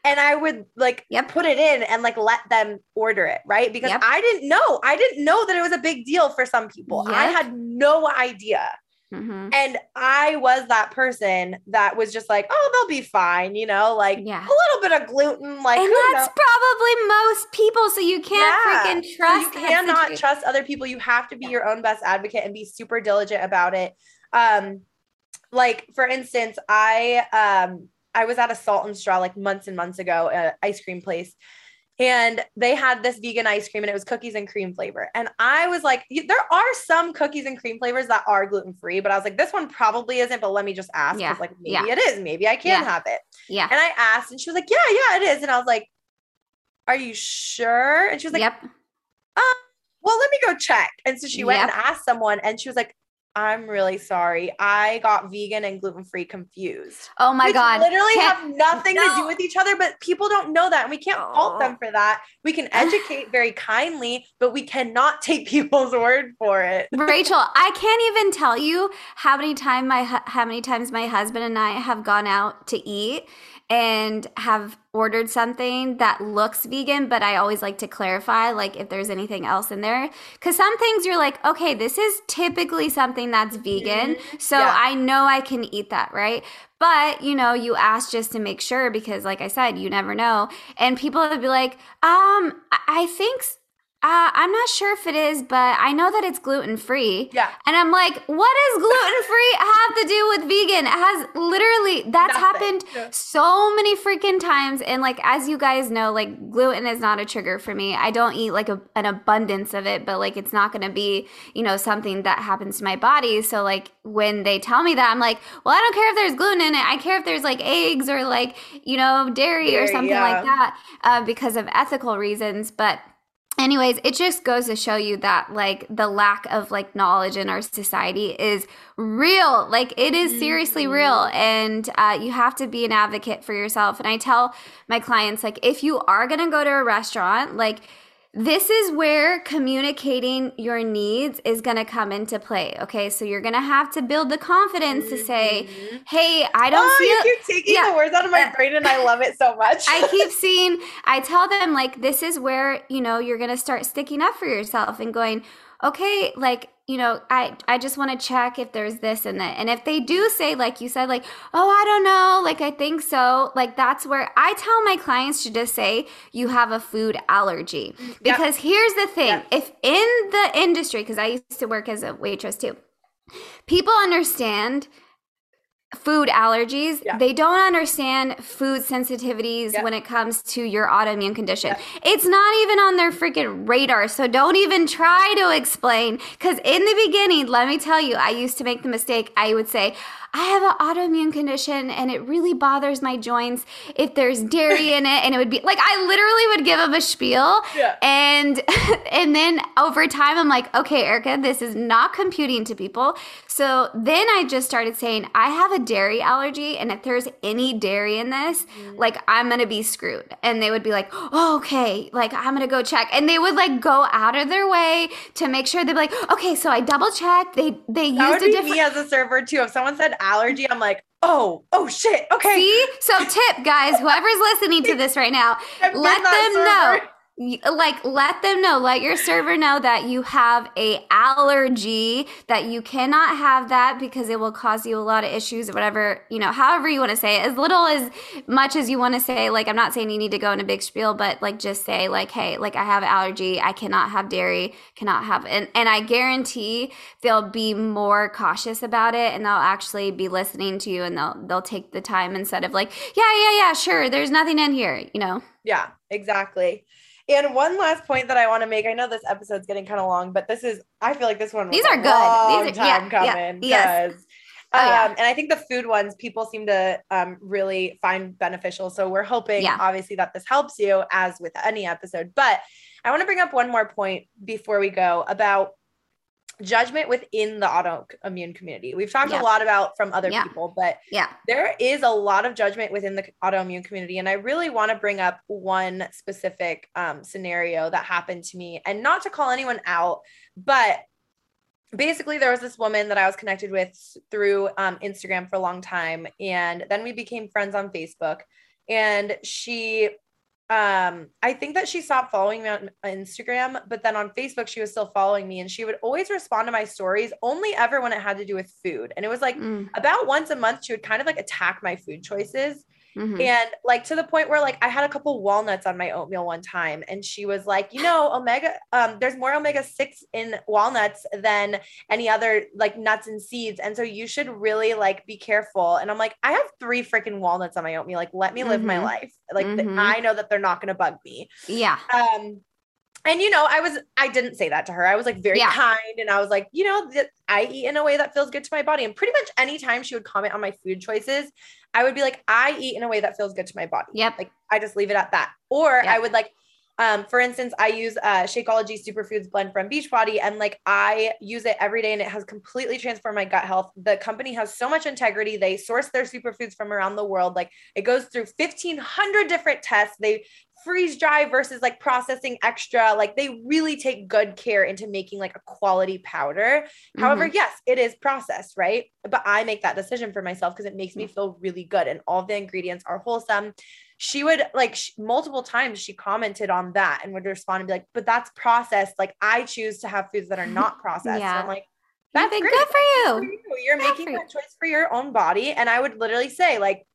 and I would like yep. put it in and like let them order it, right? Because yep. I didn't know. I didn't know that it was a big deal for some people. Yep. I had no idea. Mm-hmm. And I was that person that was just like, oh, they'll be fine, you know, like yeah. a little bit of gluten, like, and that's probably most people. So you can't yeah. freaking trust. So you cannot trust other people. You have to be your own best advocate and be super diligent about it. Um, like for instance, I um I was at a Salt and Straw like months and months ago, uh, ice cream place, and they had this vegan ice cream and it was cookies and cream flavor. And I was like, there are some cookies and cream flavors that are gluten free, but I was like, this one probably isn't, but let me just ask. Yeah. Like maybe yeah. it is. Maybe I can yeah. have it. Yeah. And I asked and she was like, yeah, yeah, it is. And I was like, are you sure? And she was like, yep. um, well, let me go check. And so she went yep. and asked someone, and she was like, I'm really sorry. I got vegan and gluten free confused. Oh my God. Literally can't, have nothing no. to do with each other, but people don't know that. And we can't fault them for that. We can <sighs> educate very kindly, but we cannot <laughs> take people's word for it. Rachel, I can't even tell you how many time my how many times my husband and I have gone out to eat and have ordered something that looks vegan, but I always like to clarify like if there's anything else in there cuz some things you're like, okay, this is typically something that's vegan, mm-hmm. so yeah. I know I can eat that, right? But, you know, you ask just to make sure because like I said, you never know. And people would be like, "Um, I think uh, I'm not sure if it is, but I know that it's gluten free. Yeah. And I'm like, what does gluten free <laughs> have to do with vegan? It has literally, that's Nothing. happened yeah. so many freaking times. And like, as you guys know, like, gluten is not a trigger for me. I don't eat like a, an abundance of it, but like, it's not going to be, you know, something that happens to my body. So, like, when they tell me that, I'm like, well, I don't care if there's gluten in it. I care if there's like eggs or like, you know, dairy, dairy or something yeah. like that uh, because of ethical reasons. But, anyways it just goes to show you that like the lack of like knowledge in our society is real. Like it is seriously mm-hmm. real. And uh, you have to be an advocate for yourself. And i tell my clients like if you are going to go to a restaurant like this is where communicating your needs is going to come into play. Okay, so you're going to have to build the confidence mm-hmm. to say, mm-hmm. "Hey, I don't oh, feel." You keep taking yeah. the words out of my uh, brain, and I <laughs> love it so much. I keep <laughs> seeing. I tell them like, this is where you know you're going to start sticking up for yourself and going, "Okay, like you know, I I just want to check if there's this and that. And if they do say, like you said, like, oh, I don't know, like I think so, like that's where I tell my clients to just say you have a food allergy. Mm, because yep. here's the thing: yep. if in the industry, because I used to work as a waitress too, people understand food allergies. Yeah. They don't understand food sensitivities yeah. when it comes to your autoimmune condition. Yeah. It's not even on their freaking radar. So don't even try to explain. Because in the beginning, let me tell you, I used to make the mistake. I would say, I have an autoimmune condition and it really bothers my joints if there's dairy in it. And it would be like, I literally would give them a spiel. Yeah. And, <laughs> and then over time, I'm like, okay, Erica, this is not computing to people. So then I just started saying, I have a dairy allergy. And if there's any dairy in this, mm. like I'm going to be screwed. And they would be like, oh, okay, like I'm going to go check. And they would like go out of their way to make sure they'd be like, okay, so I double checked. They, they that used a different. me as a server too. If someone said allergy, I'm like, oh, oh shit. Okay. See? So tip, guys, whoever's listening to <laughs> this right now, let them know like let them know let your server know that you have a allergy that you cannot have that because it will cause you a lot of issues or whatever you know however you want to say it. As little as much as you want to say like i'm not saying you need to go in a big spiel but like just say like hey like i have allergy i cannot have dairy cannot have and and i guarantee they'll be more cautious about it and they'll actually be listening to you and they'll they'll take the time instead of like yeah yeah yeah sure there's nothing in here you know? Yeah exactly and one last point that I want to make, I know this episode's getting kind of long, but this is, I feel like this one These are good. These are time yeah, coming. Yeah, yes. Oh, yeah. Um, and I think the food ones people seem to um, really find beneficial. So we're hoping, yeah. obviously, that this helps you as with any episode. But I want to bring up one more point before we go about judgment within the autoimmune community. We've talked yeah. a lot about from other yeah. people, but yeah, there is a lot of judgment within the autoimmune community. And I really want to bring up one specific um, scenario that happened to me and not to call anyone out, but basically there was this woman that I was connected with through um, Instagram for a long time. And then we became friends on Facebook. And she um i think that she stopped following me on instagram but then on facebook she was still following me and she would always respond to my stories only ever when it had to do with food and it was like mm. about once a month she would kind of like attack my food choices Mm-hmm. And like to the point where like I had a couple walnuts on my oatmeal one time and she was like, you know, omega um there's more omega 6 in walnuts than any other like nuts and seeds and so you should really like be careful. And I'm like, I have 3 freaking walnuts on my oatmeal. Like let me live mm-hmm. my life. Like mm-hmm. I know that they're not going to bug me. Yeah. Um and you know i was i didn't say that to her. I was like very yeah. kind and i was like you know that i eat in a way that feels good to my body. And pretty much anytime she would comment on my food choices i would be like i eat in a way that feels good to my body. Yep. Like i just leave it at that. Or yep. i would like Um, for instance, I use uh, Shakeology Superfoods blend from Beachbody, and like I use it every day, and it has completely transformed my gut health. The company has so much integrity. They source their superfoods from around the world. Like it goes through 1,500 different tests. They freeze dry versus like processing extra. Like they really take good care into making like a quality powder. Mm-hmm. However, yes, it is processed, right? But I make that decision for myself because it makes me mm. feel really good and all the ingredients are wholesome. She would like multiple times she commented on that and would respond and be like, but that's processed. Like I choose to have foods that are not <laughs> processed. yeah. I'm like, that's good for you. you. You're good making that choice for your own body. And I would literally say, like,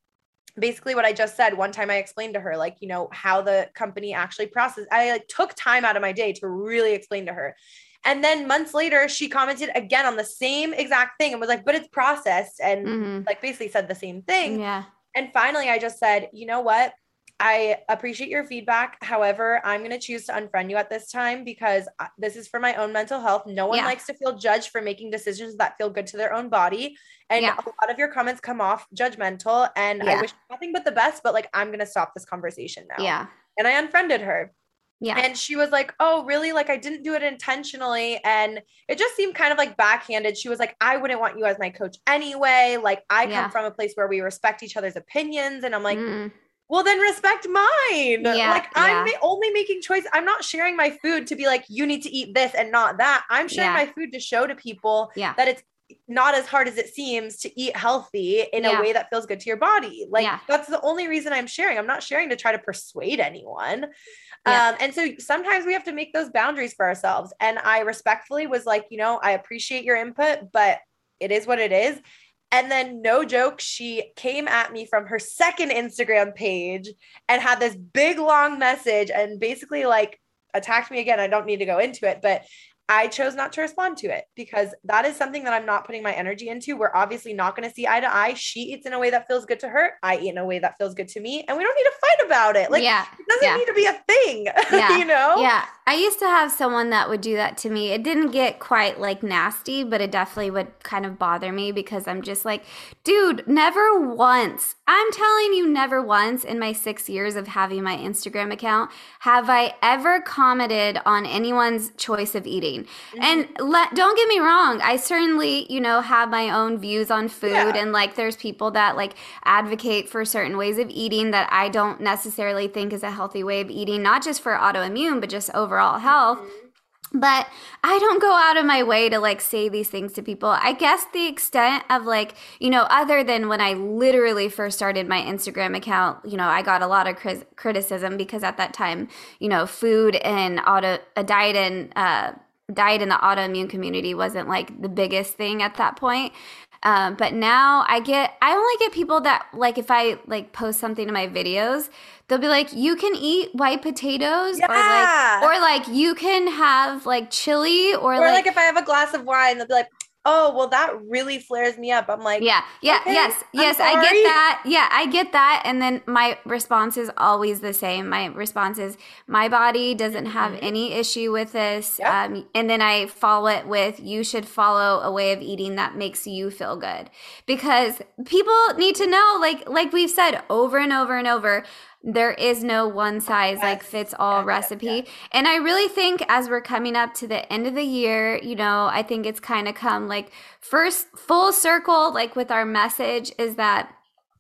basically what I just said. One time I explained to her, like, you know, how the company actually processed. I like took time out of my day to really explain to her. And then months later, she commented again on the same exact thing and was like, but it's processed. And mm-hmm. like basically said the same thing. Yeah. And finally, I just said, you know what? I appreciate your feedback. However, I'm going to choose to unfriend you at this time because uh, this is for my own mental health. No one yeah. likes to feel judged for making decisions that feel good to their own body. And yeah. a lot of your comments come off judgmental. And yeah. I wish nothing but the best, but like, I'm going to stop this conversation now. Yeah. And I unfriended her. Yeah. And she was like, Oh, really? Like, I didn't do it intentionally. And it just seemed kind of like backhanded. She was like, I wouldn't want you as my coach anyway. Like, I come from a place where we respect each other's opinions. And I'm like, mm well then respect mine yeah, like i'm yeah. only making choice i'm not sharing my food to be like you need to eat this and not that i'm sharing yeah. my food to show to people yeah. that it's not as hard as it seems to eat healthy in a way that feels good to your body. Like that's the only reason i'm sharing. I'm not sharing to try to persuade anyone. Um, and so sometimes we have to make those boundaries for ourselves. And i respectfully was like you know i appreciate your input but it is what it is. And then, no joke, she came at me from her second Instagram page and had this big long message and basically like attacked me again. I don't need to go into it, but I chose not to respond to it because that is something that I'm not putting my energy into. We're obviously not going to see eye to eye. She eats in a way that feels good to her. I eat in a way that feels good to me. And we don't need to fight about it. Like, yeah. it doesn't yeah. need to be a thing, <laughs> yeah. you know? Yeah. I used to have someone that would do that to me. It didn't get quite like nasty, but it definitely would kind of bother me because I'm just like, dude, never once. I'm telling you, never once in my six years of having my Instagram account have I ever commented on anyone's choice of eating. Mm-hmm. And let, don't get me wrong, I certainly, you know, have my own views on food. Yeah. And like, there's people that like advocate for certain ways of eating that I don't necessarily think is a healthy way of eating, not just for autoimmune, but just overall health. But I don't go out of my way to like say these things to people. I guess the extent of like, you know, other than when I literally first started my Instagram account, you know, I got a lot of criticism because at that time, you know, food and auto a diet and uh, diet in the autoimmune community wasn't like the biggest thing at that point. Um, but now I get, I only get people that like if I like post something in my videos, they'll be like, you can eat white potatoes, yeah. or like, or like you can have like chili, or, or like, like if I have a glass of wine, they'll be like, oh well that really flares me up. I'm like yeah yeah okay, yes yes i get that. Yeah i get that. And then my response is always the same. My response is my body doesn't have mm-hmm. any issue with this yep. um, and then i follow it with you should follow a way of eating that makes you feel good. Because people need to know like like we've said over and over and over there is no one size like fits all yes, recipe. Yes, yes. And I really think as we're coming up to the end of the year, you know, I think it's kind of come like first full circle, like with our message is that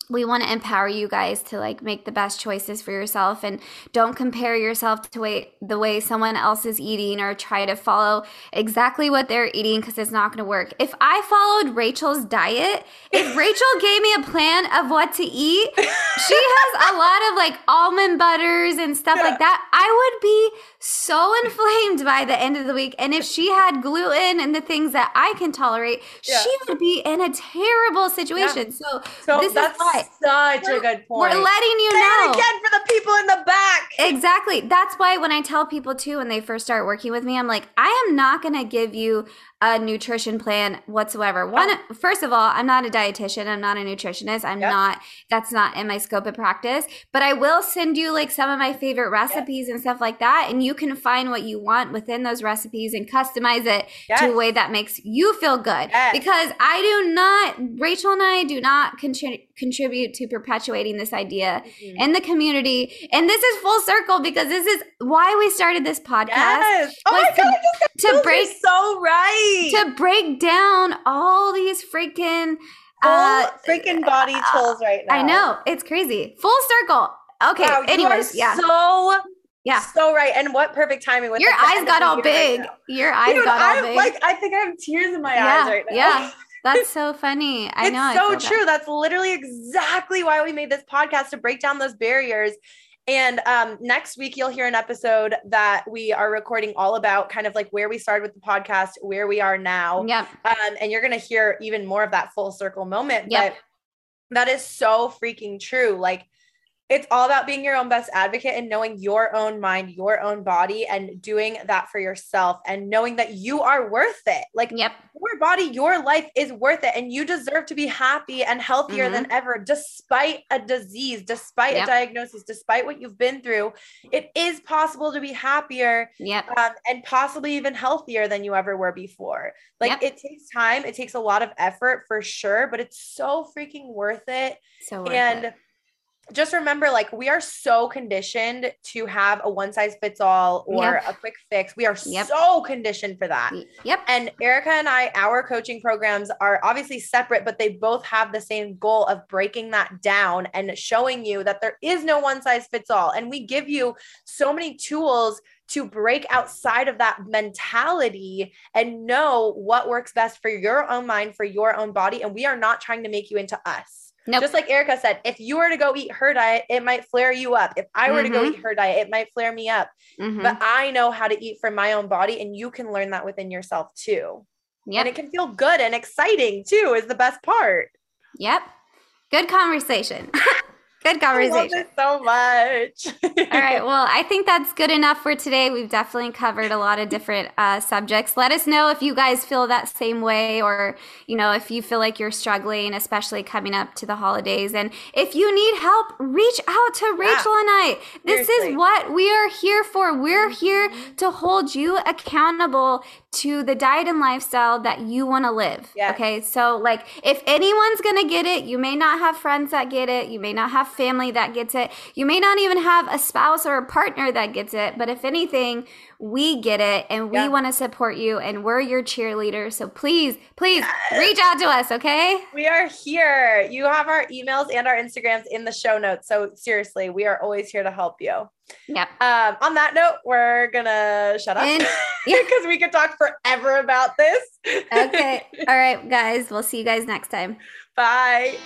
we want to empower you guys to like make the best choices for yourself and don't compare yourself to way, the way someone else is eating or try to follow exactly what they're eating because it's not going to work. If I followed Rachel's diet, if <laughs> Rachel gave me a plan of what to eat, she has a lot of like almond butters and stuff yeah. like that. I would be so inflamed by the end of the week. And if she had gluten and the things that I can tolerate, yeah. she would be in a terrible situation. Yeah. So, so this is why such a good point. We're letting you Say know again for the people in the back. Exactly. That's why when I tell people too, when they first start working with me, I'm like, I am not going to give you a nutrition plan whatsoever. One, oh. first of all, I'm not a dietitian. I'm not a nutritionist. I'm yep. not. That's not in my scope of practice. But I will send you like some of my favorite recipes yep. and stuff like that, and you can find what you want within those recipes and customize it yes. to a way that makes you feel good. Yes. Because I do not. Rachel and I do not contribute contribute to perpetuating this idea mm-hmm. in the community. And this is full circle because this is why we started this podcast. Yes. Oh my God, to, to break so right. To break down all these freaking uh, freaking body uh, tools right now. I know. It's crazy. Full circle. Okay. Wow, anyways, yeah. So yeah. So right. And what perfect timing with your eyes got all big. Right your eyes Dude, got all I'm, big. Like I think I have tears in my yeah, eyes right now. Yeah. That's <laughs> so funny. I it's know. It's so true. That. That's literally exactly why we made this podcast to break down those barriers. And um, next week, you'll hear an episode that we are recording all about kind of like where we started with the podcast, where we are now. Yeah. Um, and you're going to hear even more of that full circle moment. Yep. But that is so freaking true. Like, it's all about being your own best advocate and knowing your own mind, your own body, and doing that for yourself and knowing that you are worth it. Like, yep. your body, your life is worth it. And you deserve to be happy and healthier mm-hmm. than ever, despite a disease, despite yep. a diagnosis, despite what you've been through. It is possible to be happier yep. um, and possibly even healthier than you ever were before. Like, yep. it takes time, it takes a lot of effort for sure, but it's so freaking worth it. So, worth and it just remember like we are so conditioned to have a one size fits all or yep. a quick fix. We are yep. so conditioned for that. Yep. And Erica and I, our coaching programs are obviously separate, but they both have the same goal of breaking that down and showing you that there is no one size fits all. And we give you so many tools to break outside of that mentality and know what works best for your own mind, for your own body. And we are not trying to make you into us. Nope. Just like Erica said, if you were to go eat her diet, it might flare you up. If I were mm-hmm. to go mm-hmm. eat her diet, it might flare me up. Mm-hmm. But I know how to eat for my own body, and you can learn that within yourself too. Yep. And it can feel good and exciting too, is the best part. Yep. Good conversation. <laughs> Good conversation. so much. <laughs> All right. Well, I think that's good enough for today. We've definitely covered a lot of different uh, subjects. Let us know if you guys feel that same way, or you know, if you feel like you're struggling, especially coming up to the holidays. And if you need help, reach out to Rachel yeah. and I. This Seriously. is what we are here for. We're here mm-hmm. to hold you accountable to the diet and lifestyle that you want to live. Yes. Okay. So, like, if anyone's going to get it, you may not have friends that get it. You may not have family that gets it. You may not even have a spouse or a partner that gets it. But if anything, we get it and we yeah. want to support you and we're your cheerleaders. So please, please yes. reach out to us, okay? We are here. You have our emails and our Instagrams in the show notes. So seriously, we are always here to help you. Yep. Um, on that note, we're gonna shut up because <laughs> yeah. we could talk forever about this. okay. <laughs> All right, guys. We'll see you guys next time. Bye.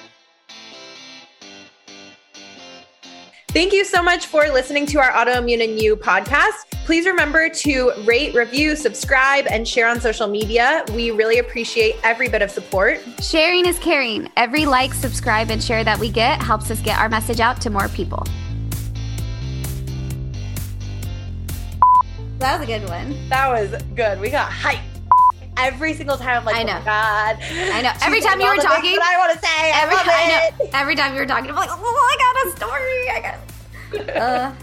Thank you so much for listening to our Autoimmune and You podcast. Please remember to rate, review, subscribe, and share on social media. We really appreciate every bit of support. Sharing is caring. Every like, subscribe, and share that we get helps us get our message out to more people. That was a good one. That was good. We got hype every single time. I'm like, I know. Oh God. I know. Every time you were talking, I want to say, every, I, I know. Every time you were talking, I'm like, oh, I got a story. I got. <laughs> Uh,